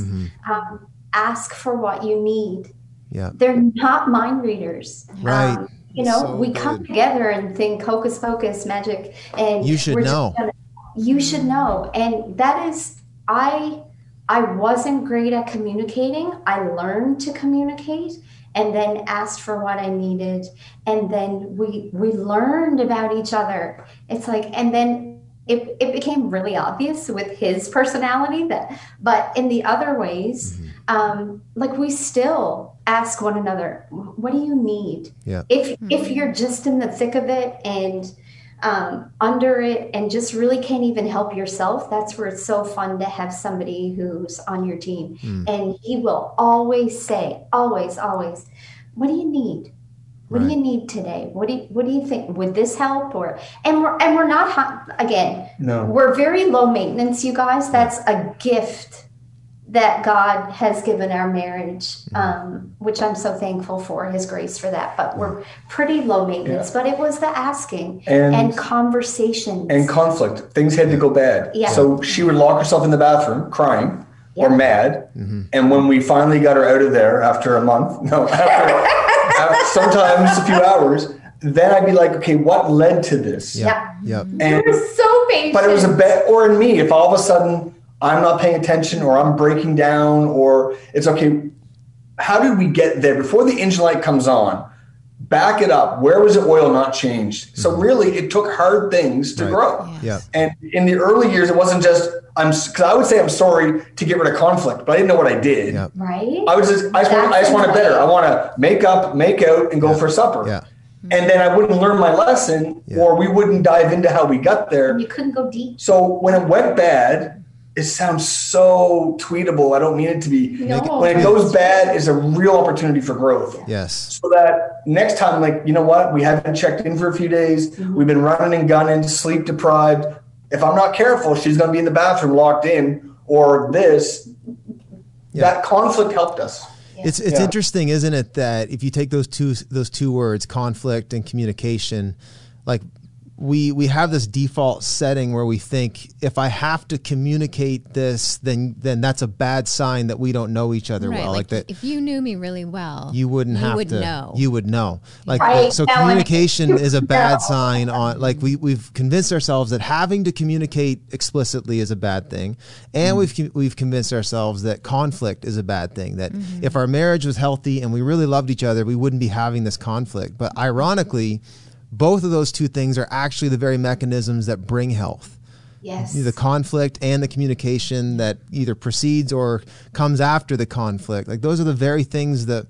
Um, ask for what you need. Yeah. They're not mind readers. Right. Um, you know, So we come together and think hocus pocus magic, and You should know. gonna- you should know, and that is I. I wasn't great at communicating. I learned to communicate, and then asked for what I needed, and then we we learned about each other. It's like, and then it, it became really obvious with his personality that, but in the other ways, um, like we still ask one another, what do you need? Yeah. If if you're just in the thick of it and um, under it and just really can't even help yourself, that's where it's so fun to have somebody who's on your team. And he will always say, always, always, what do you need? What Right. do you need today? What do you, what do you think? Would this help? Or and we're and we're not again. No. We're very low maintenance, you guys. That's a gift that God has given our marriage, mm-hmm. um, which I'm so thankful for His grace for that. But we're pretty low maintenance. But it was the asking And- and, conversations. And conflict. Things had to go bad. Yeah. So she would lock herself in the bathroom crying or Yeah. mad. Mm-hmm. And when we finally got her out of there after a month, [LAUGHS] no, after, after uh, sometimes a few hours, then I'd be like, okay, what led to this? yeah. Yep. And We're so patient. but it was a bet or in me if all of a sudden i'm not paying attention or i'm breaking down or it's okay how did we get there before the engine light comes on back it up where was the oil not changed so mm-hmm. really it took hard things to Right. grow Yeah. and in the early years it wasn't just i'm because i would say i'm sorry to get rid of conflict but i didn't know what i did Yeah. right. I was just, I just, want, I just want it better. I want to make up, make out, and go for supper. Yeah. And then I wouldn't learn my lesson, Yeah. or we wouldn't dive into how we got there. you couldn't go deep. So when it went bad, it sounds so tweetable. I don't mean it to be. No. When it goes bad, is a real opportunity for growth. Yes. So that next time, like you know what, we haven't checked in for a few days. Mm-hmm. We've been running and gunning, sleep deprived. If I'm not careful, she's going to be in the bathroom locked in, or this. Yeah. That conflict helped us. It's it's Yeah. interesting, isn't it, that if you take those two those two words, conflict and communication, like we we have this default setting where we think if I have to communicate this, then then that's a bad sign that we don't know each other Right. well. like, Like, that if you knew me really well, you wouldn't you have would to know. you would know like Right, so Melanie. communication is a bad No. sign on like we we've convinced ourselves that having to communicate explicitly is a bad thing and Mm. we've we've convinced ourselves that conflict is a bad thing that Mm-hmm. if our marriage was healthy and we really loved each other we wouldn't be having this conflict but ironically both of those two things are actually the very mechanisms that bring health Yes. the conflict and the communication that either precedes or comes after the conflict. Like those are the very things that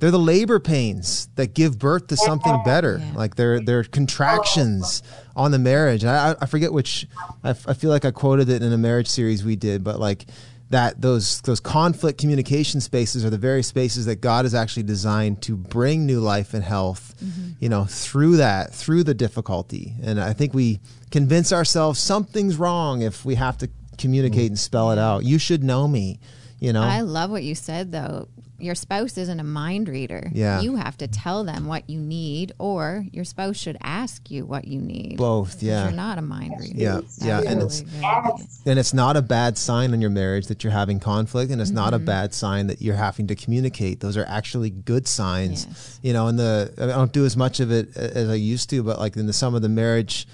they're the labor pains that give birth to something better. Like they're they're contractions on the marriage. I, I- I forget which. I, f- I feel like I quoted it in a marriage series we did, but like that those those conflict communication spaces are the very spaces that God has actually designed to bring new life and health. Mm-hmm. You know, through that, through the difficulty, and I think we convince ourselves something's wrong if we have to communicate mm. and spell it out. You should know me. You know, I love what you said though. Your spouse isn't a mind reader. Yeah. You have to tell them what you need, or your spouse should ask you what you need. Both, Yeah, You're not a mind reader. yeah, yeah, and it's Absolutely very good. Yes. and it's not a bad sign in your marriage that you're having conflict and it's not Mm-hmm. a bad sign that you're having to communicate those are actually good signs Yes. you know and the i don't do as much of it as i used to but like in the some of the marriage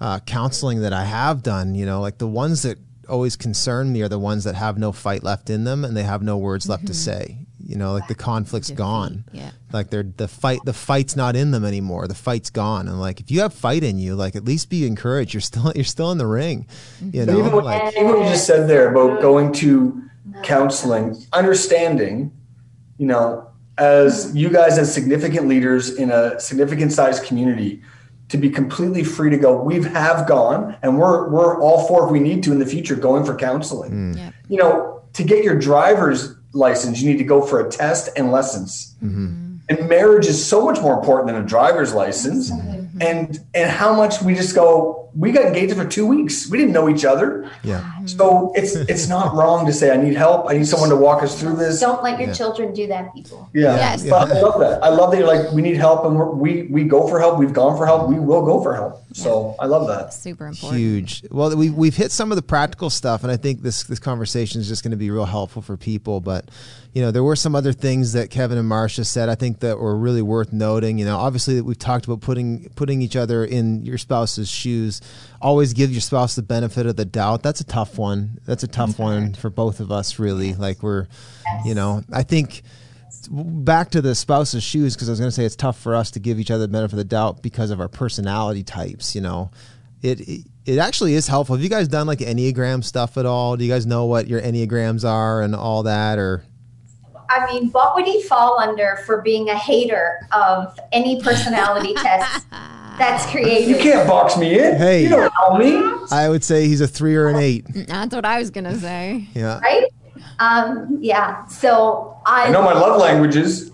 uh, counseling that i have done you know like the ones that always concern me are the ones that have no fight left in them and they have no words left to mm-hmm. say. You know like the conflict's Defeat, gone. yeah. like they're the fight the fight's not in them anymore. The fight's gone. And like if you have fight in you like at least be encouraged. You're still [LAUGHS] you're still in the ring mm-hmm. you know even what, like even what you just said there about going to counseling, understanding, you know, as you guys as significant leaders in a significant sized community to be completely free to go. We have gone and we're we're all for if we need to in the future going for counseling. Mm. Yep. You know, to get your driver's license, you need to go for a test and lessons. Mm-hmm. And marriage is so much more important than a driver's license. And and how much we just go, we got engaged for two weeks. We didn't know each other. Yeah. So it's [LAUGHS] it's not wrong to say I need help. I need someone to walk us through this. Don't let your Yeah. children do that, people. Yeah. Yes. But I love that. I love that you're like, we need help and we're, we we go for help. We've gone for help. We will go for help. So I love that. Super important. Huge. Well, we we've hit some of the practical stuff, and I think this this conversation is just going to be real helpful for people. But you know, there were some other things that Kevin and Marcia said. I think that were really worth noting. You know, obviously that we've talked about putting putting each other in your spouse's shoes. Always give your spouse the benefit of the doubt. That's a tough one. That's a tough one for both of us. Really, like we're, you know, I think back to the spouse's shoes because I was going to say it's tough for us to give each other the benefit of the doubt because of our personality types. You know, it, it it actually is helpful. Have you guys done like enneagram stuff at all? Do you guys know what your enneagrams are and all that, or I mean, what would he fall under for being a hater of any personality [LAUGHS] test that's created? You can't box me in. Hey. You don't know me. I would say he's a three or an eight. [LAUGHS] That's what I was gonna say. Yeah, right? Um, yeah. So I, I know my love languages.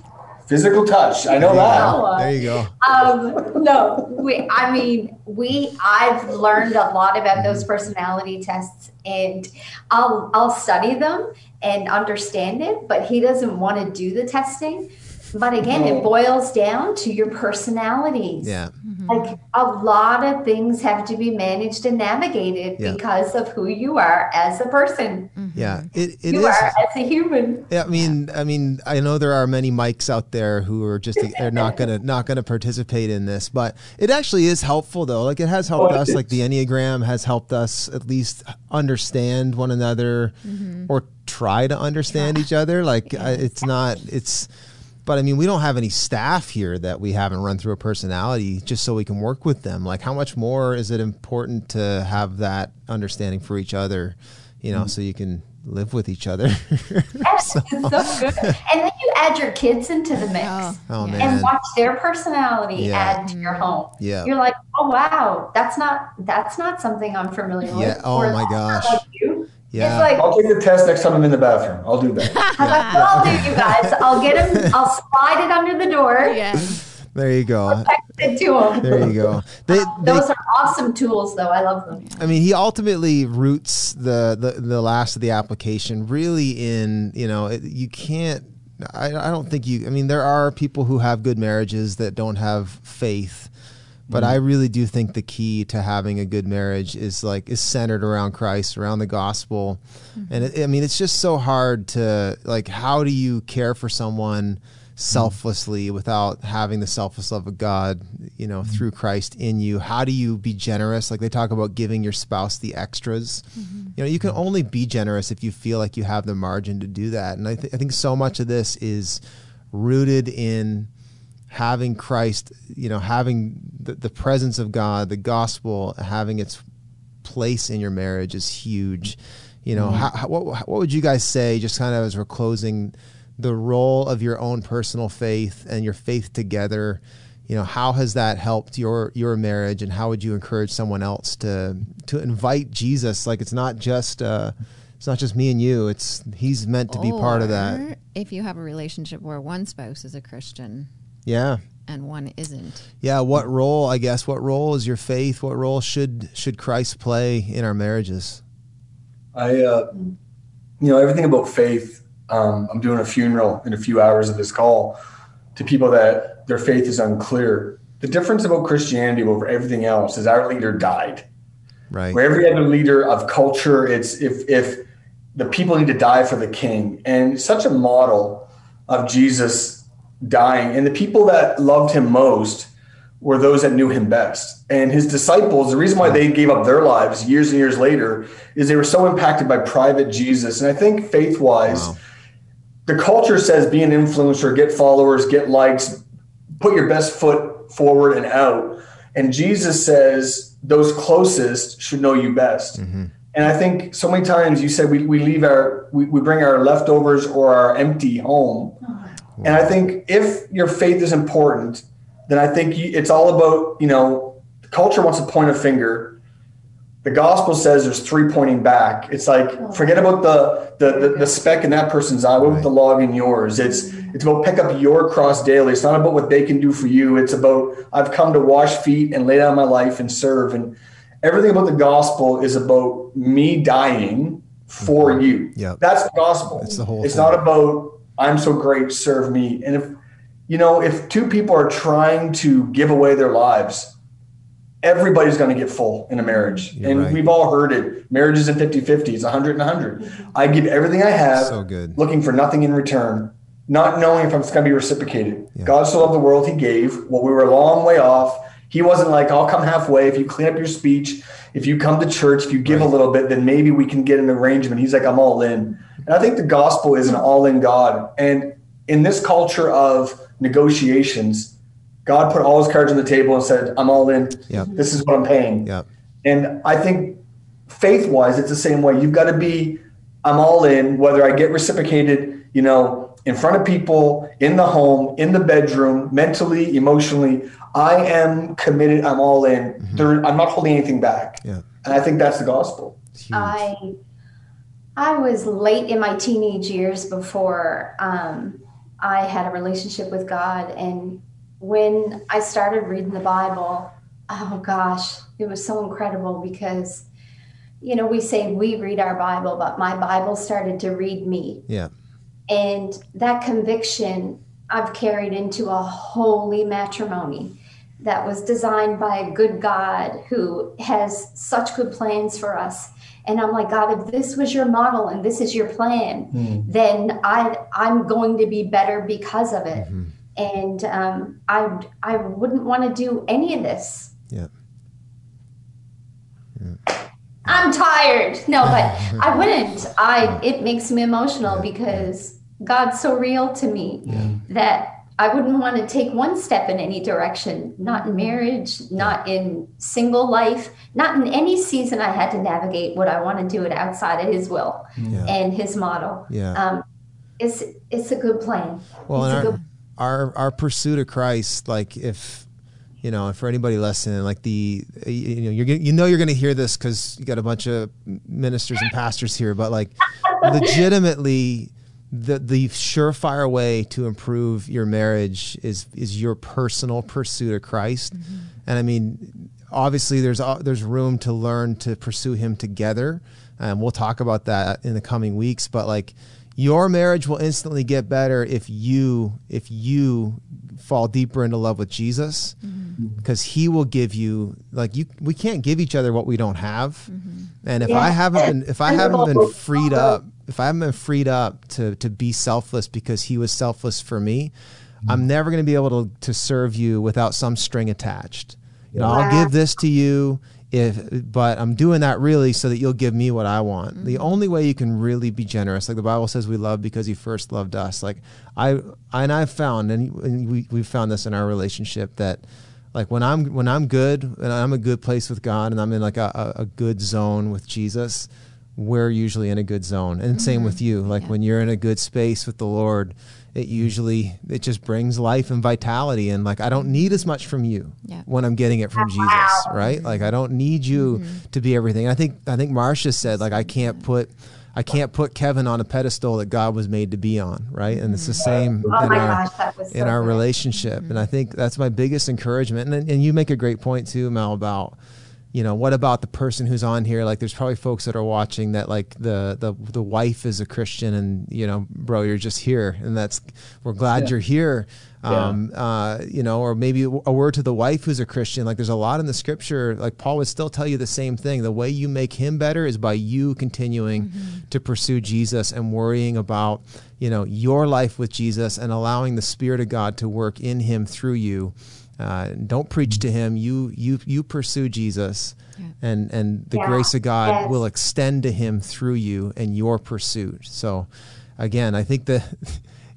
Physical touch. I know that. No, there you go. um, no, we, I mean, we, I've learned a lot about those personality tests and I'll, I'll study them and understand it, but he doesn't want to do the testing. But again, No. it boils down to your personalities. Yeah, mm-hmm. Like a lot of things have to be managed and navigated Yeah. because of who you are as a person. Mm-hmm. yeah. It it you is. are as a human. Yeah, I mean, I mean, I know there are many mics out there who are just they're not gonna [LAUGHS] not gonna participate in this, but it actually is helpful though. Like it has helped Oh, us. Like the Enneagram has helped us at least understand one another mm-hmm. or try to understand each other. Like I it's not it's. But I mean, we don't have any staff here that we haven't run through a personality just so we can work with them. Like, how much more is it important to have that understanding for each other, you know, mm-hmm. so you can live with each other? [LAUGHS] [LAUGHS] Yes, it's so good. And then you add your kids into the mix. Oh, Oh, man. and watch their personality Yeah. add to your mm-hmm. home. Yeah. You're like, oh wow, that's not that's not something I'm familiar with. Yeah. Oh, Or my gosh. Like you. Yeah. It's like, I'll take the test next time I'm in the bathroom. I'll do that. I'm like, what I'll do, you guys. I'll get him. I'll slide it under the door. Yeah. There you go. Text to him. There you go. They, they, Those are awesome tools, though. I love them. I mean, he ultimately roots the, the, the last of the application really in, you know, it, you can't, I, I don't think you, I mean, there are people who have good marriages that don't have faith. But mm-hmm. I really do think the key to having a good marriage is like is centered around Christ, around the gospel, mm-hmm. and it, I mean it's just so hard to like how do you care for someone mm-hmm. selflessly without having the selfless love of God, you know, through Christ in you? How do you be generous? Like they talk about giving your spouse the extras. You know, you can only be generous if you feel like you have the margin to do that. And I, th- I think so much of this is rooted in having Christ, you know, having the, the presence of God, the gospel, having its place in your marriage is huge. You know, how, how, what, what would you guys say, just kind of as we're closing, the role of your own personal faith and your faith together? You know, how has that helped your your marriage, and how would you encourage someone else to to invite Jesus? Like it's not just uh, it's not just me and you. It's he's meant to be part of that. If you have a relationship where one spouse is a Christian Yeah. and one isn't. yeah what role i guess what role is your faith what role should should christ play in our marriages I, uh, you know, everything about faith. Um, I'm doing a funeral in a few hours of this call to people that their faith is unclear. The difference about Christianity over everything else is our leader died. right Where every other leader of culture, it's if if the people need to die for the king, and such a model of Jesus dying, and the people that loved him most were those that knew him best. And his disciples, the reason why they gave up their lives years and years later is they were so impacted by private Jesus. And I think faith wise, Wow. the culture says be an influencer, get followers, get likes, put your best foot forward and out. And Jesus says those closest should know you best. Mm-hmm. And I think so many times you said we, we leave our, we, we bring our leftovers or our empty home. Uh-huh. And I think if your faith is important, then I think you, it's all about, you know, culture wants to point a finger. The gospel says there's three pointing back. It's like, forget about the, the, the, the speck in that person's eye. What about the log in yours? It's, it's about pick up your cross daily. It's not about what they can do for you. It's about, I've come to wash feet and lay down my life and serve. And everything about the gospel is about me dying for mm-hmm. you. Yep. That's the gospel. It's the whole It's thing. not about I'm so great, serve me. And if you know, if two people are trying to give away their lives, everybody's going to get full in a marriage. You're and right. we've all heard it. Marriage is in 50-50. It's 100 and 100. I give everything I have, So good. looking for nothing in return, not knowing if it's going to be reciprocated. God so loved the world, he gave. Well, we were a long way off. He wasn't like, I'll come halfway. If you clean up your speech, if you come to church, if you give a little bit, then maybe we can get an arrangement. He's like, I'm all in. And I think the gospel is an all in God. And in this culture of negotiations, God put all his cards on the table and said, I'm all in. Yep. This is what I'm paying. Yep. And I think faith wise, it's the same way. You've got to be, I'm all in, whether I get reciprocated, you know, in front of people, in the home, in the bedroom, mentally, emotionally. I am committed. I'm all in. There, I'm not holding anything back. Yeah. And I think that's the gospel. I I was late in my teenage years before um, I had a relationship with God, and when I started reading the Bible, oh gosh, it was so incredible because you know we say we read our Bible, but my Bible started to read me, yeah. And that conviction I've carried into a holy matrimony that was designed by a good God who has such good plans for us. And I'm like, God, if this was your model and this is your plan, then I I'm going to be better because of it. And um, I I wouldn't want to do any of this. Yeah. I'm tired. No, but [LAUGHS] I wouldn't. I it makes me emotional because God's so real to me that I wouldn't want to take one step in any direction, not in marriage, not in single life, not in any season I had to navigate would I want to do it outside of his will Yeah. and his model. Yeah. Um, it's it's a good plan. Well, and good our, our our pursuit of Christ, like if you know, for anybody listening, like the you know, you're you know you're going to hear this because you got a bunch of ministers and pastors here, but like [LAUGHS] legitimately. The, the surefire way to improve your marriage is is your personal pursuit of Christ, mm-hmm. and I mean, obviously there's uh, there's room to learn to pursue Him together, and we'll talk about that in the coming weeks. But like, your marriage will instantly get better if you if you fall deeper into love with Jesus. Mm-hmm. Because he will give you like you we can't give each other what we don't have. Mm-hmm. And if i haven't been if i haven't been freed up if i haven't been freed up to to be selfless because he was selfless for me i'm mm. never going to be able to to serve you without some string attached. You know i'll give this to you if but i'm doing that really so that you'll give me what i want. The mm-hmm. only way you can really be generous like the bible says we love because he first loved us. Like i and i've found and we, we've found this in our relationship that like when i'm when i'm good and i'm a good place with god and i'm in like a, a, a good zone with jesus we're usually in a good zone. And same mm-hmm. with you like when you're in a good space with the lord it usually it just brings life and vitality and like i don't need as much from you Yeah. when i'm getting it from jesus right? Like i don't need you mm-hmm. to be everything. I think i think marsha said like i can't put i can't put kevin on a pedestal that god was made to be on right? And it's the mm-hmm. same Oh in our gosh, that so in our good. relationship. And i think that's my biggest encouragement. And, and you make a great point too mel about you know what about the person who's on here? Like there's probably folks that are watching that like the the the wife is a christian and you know bro you're just here. And that's we're glad you're here. Um uh you know or maybe a word to the wife who's a christian. Like there's a lot in the scripture. Like paul would still tell you the same thing. The way you make him better is by you continuing to pursue jesus and worrying about you know your life with jesus and allowing the spirit of god to work in him through you uh, don't preach to him. You you you pursue Jesus, Yeah. and and the Yeah. grace of God Yes. will extend to him through you and your pursuit. So, again, I think that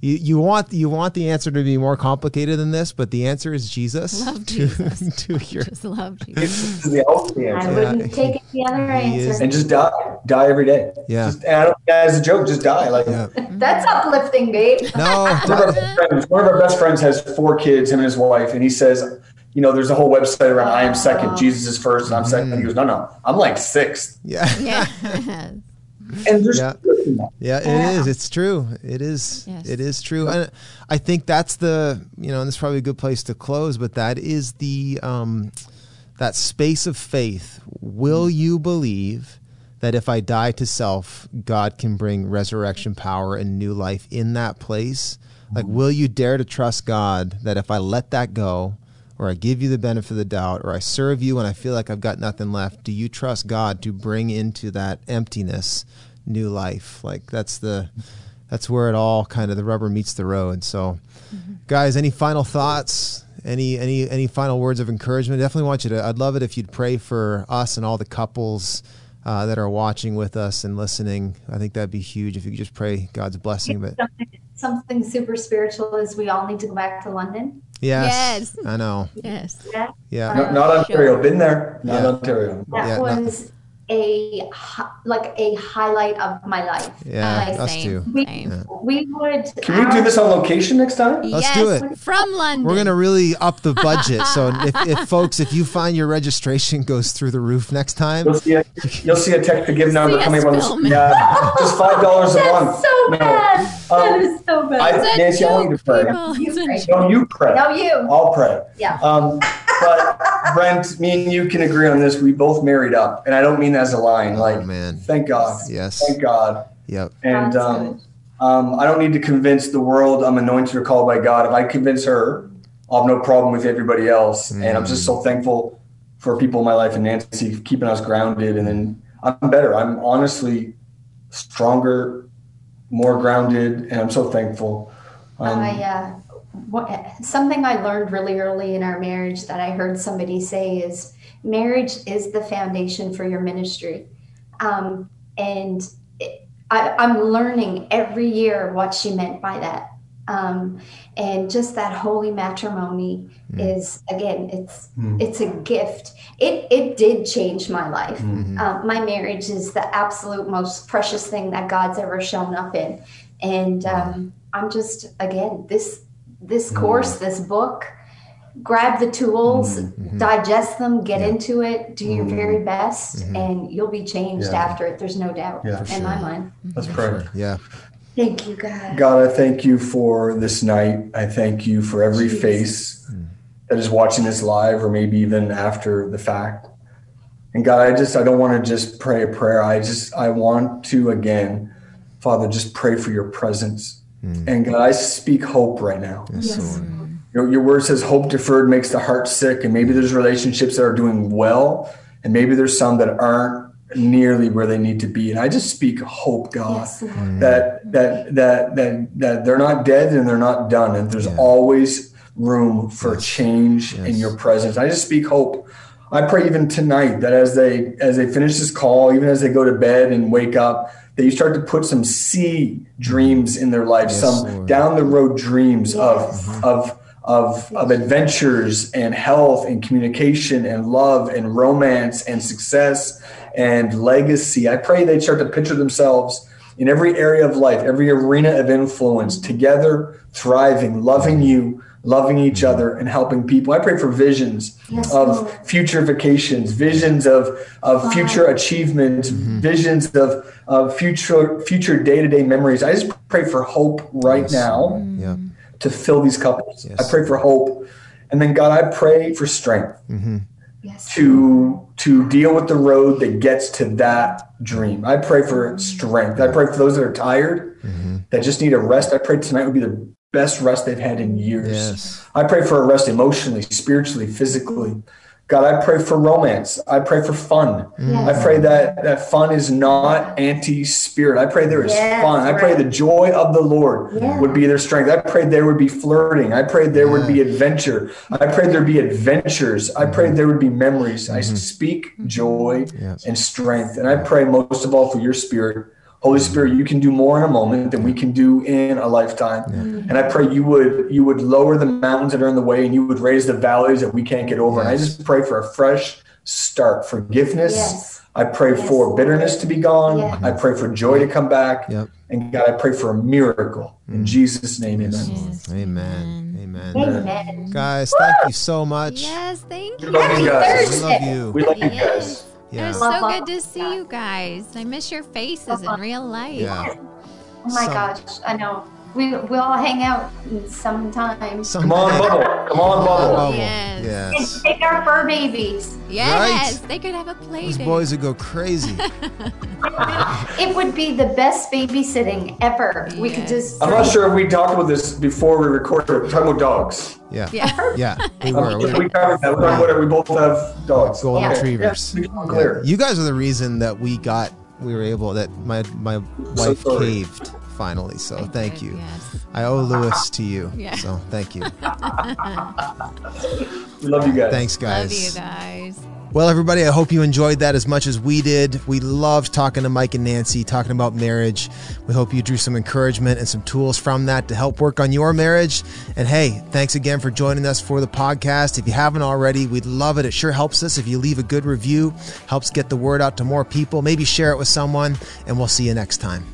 you, you want you want the answer to be more complicated than this, but the answer is Jesus. Love [LAUGHS] to, Jesus. [LAUGHS] to your Just love Jesus. This the ultimate I wouldn't take any other He is- answer. And just die. Die every day. Yeah. Just, and I don't as a joke, just die. Like yeah. [LAUGHS] That's uplifting, babe. No, one of, our best friends, one of our best friends has four kids, him and his wife, and he says, you know, there's a whole website around I am second, Jesus is first, and I'm second. And he mm. goes, no, no, I'm like sixth. yeah. Yeah. And there's Yeah. truth in that. Yeah, it is. It's true. It is. Yes. It is true. And I think that's the you know, and this is probably a good place to close. But that is the um, that space of faith. Will you believe that if I die to self, God can bring resurrection power and new life in that place? Like, will you dare to trust God that if I let that go, or I give you the benefit of the doubt, or I serve you when I feel like I've got nothing left, do you trust God to bring into that emptiness new life? Like that's the that's where it all kind of the rubber meets the road. So, guys, any final thoughts? Any any any final words of encouragement? Definitely want you to. I'd love it if you'd pray for us and all the couples uh, that are watching with us and listening. I think that'd be huge if you could just pray God's blessing. But Something, something super spiritual is we all need to go back to London. Yes, Yes. I know. Yes. Yeah. Yeah, No, not Ontario. Been there. Not Yeah. Ontario. That Yeah, no- was a like a highlight of my life. yeah, Uh, us same. too. We, Same. we would. Can we do this on location next time? Let's yes. do it. From London. We're gonna really up the budget. So [LAUGHS] if, if folks, if you find your registration goes through the roof next time, You'll see a you'll see a text to give number us coming up on the film. yeah, just five dollars a [LAUGHS] month. so No. bad. Um, is so bad. I, It's a Nancy, I want you to pray. people. It's a You pray. No, you pray. no, you. I'll pray. Yeah. Um, but Brent, me and you can agree on this. We both married up, and I don't mean that as a line. Like, oh man, thank God. yes, Thank God. yep, And um, um, I don't need to convince the world I'm anointed or called by God. If I convince her, I'll have no problem with everybody else. And I'm just so thankful for people in my life and Nancy keeping us grounded. And then I'm better. I'm honestly stronger, more grounded, and I'm so thankful. Um, I uh, what, something I learned really early in our marriage that I heard somebody say is marriage is the foundation for your ministry, um, and it, I, I'm learning every year what she meant by that. Um, and just that holy matrimony is again, it's it's a gift. It it did change my life. Um, my marriage is the absolute most precious thing that God's ever shown up in, and um, I'm just again this this mm. course, this book. Grab the tools, mm-hmm. Mm-hmm. digest them, get into it, do your mm-hmm. very best, and you'll be changed Yeah. after it. There's no doubt Yeah, in for my mind. let's pray. yeah, Thank you, God. God, I thank you for this night. I thank you for every Jesus. face mm. that is watching this live or maybe even after the fact. And God, I just I don't want to just pray a prayer. I just I want to again, Father, just pray for your presence. Mm. And God, I speak hope right now. Yes. Your, your word says hope deferred makes the heart sick. And maybe there's relationships that are doing well, and maybe there's some that aren't nearly where they need to be. And I just speak hope, God Yes, mm. that that that that that they're not dead and they're not done and there's always room for change in your presence i just speak hope i pray even tonight that as they as they finish this call even as they go to bed and wake up that you start to put some seed dreams in their life Yes, some Lord. down the road dreams Yes. of of of, of adventures and health and communication and love and romance and success and legacy. I pray they start to picture themselves in every area of life, every arena of influence, together, thriving, loving you, loving each other, and helping people. I pray for visions Yes, of Lord. future vacations, visions of, of future achievements, mm-hmm. visions of, of future future day-to-day memories. I just pray for hope right now mm. yeah, to fill these couples. Yes. I pray for hope. And then God, I pray for strength mm-hmm. Yes. to to deal with the road that gets to that dream. I pray for mm. strength. I pray for those that are tired, mm-hmm. that just need a rest. I pray tonight would be the best rest they've had in years. yes, I pray for a rest emotionally, spiritually, physically. God, I pray for romance. I pray for fun. Yes. I pray that that fun is not anti-spirit. I pray there is Yes, fun. I pray right. the joy of the Lord Yeah. would be their strength. I pray there would be flirting. I pray there would be adventure. I pray there'd be adventures. I pray there would be memories. I speak joy Yeah. and strength. And I pray most of all for your spirit Holy Spirit, you can do more in a moment than we can do in a lifetime. And I pray you would you would lower the mountains that are in the way and you would raise the valleys that we can't get over. And I just pray for a fresh start, forgiveness. Yes. I pray Yes. for bitterness to be gone. Yes. I pray for joy to come back. Yep. And God, I pray for a miracle. In mm. Jesus' name, amen. Yes. Amen. Amen. Amen. Guys, thank you so much. Yes, thank you. We love you guys. We love you. We love you Yes. Guys. It was so good to see you guys. I miss your faces in real life. Yeah. Oh my Some- gosh, I know. We we'll all hang out sometimes. Come on, Someday. bubble. Come on, bubble. Bubble. Yes. Yes. And take our fur babies. Yes, they could have a play Those date. boys would go crazy. [LAUGHS] It would be the best babysitting ever. We could just. I'm not sure if we talked about this before we recorded. We're talking about dogs. Yeah. Yeah. Yeah. We were. We [LAUGHS] we covered that. We're talking about. We both have dogs. golden Yeah. retrievers. Yeah, Yeah. You guys are the reason that we got we were able that my my wife sorry. caved finally. So I thank did, you. yes. I owe Lewis to you. Yeah. So thank you. [LAUGHS] We love you guys. Thanks guys. Love you guys. Well, everybody, I hope you enjoyed that as much as we did. We loved talking to Mike and Nancy, talking about marriage. We hope you drew some encouragement and some tools from that to help work on your marriage. And hey, thanks again for joining us for the podcast. If you haven't already, we'd love it. It sure helps us if you leave a good review, helps get the word out to more people. Maybe share it with someone, and we'll see you next time.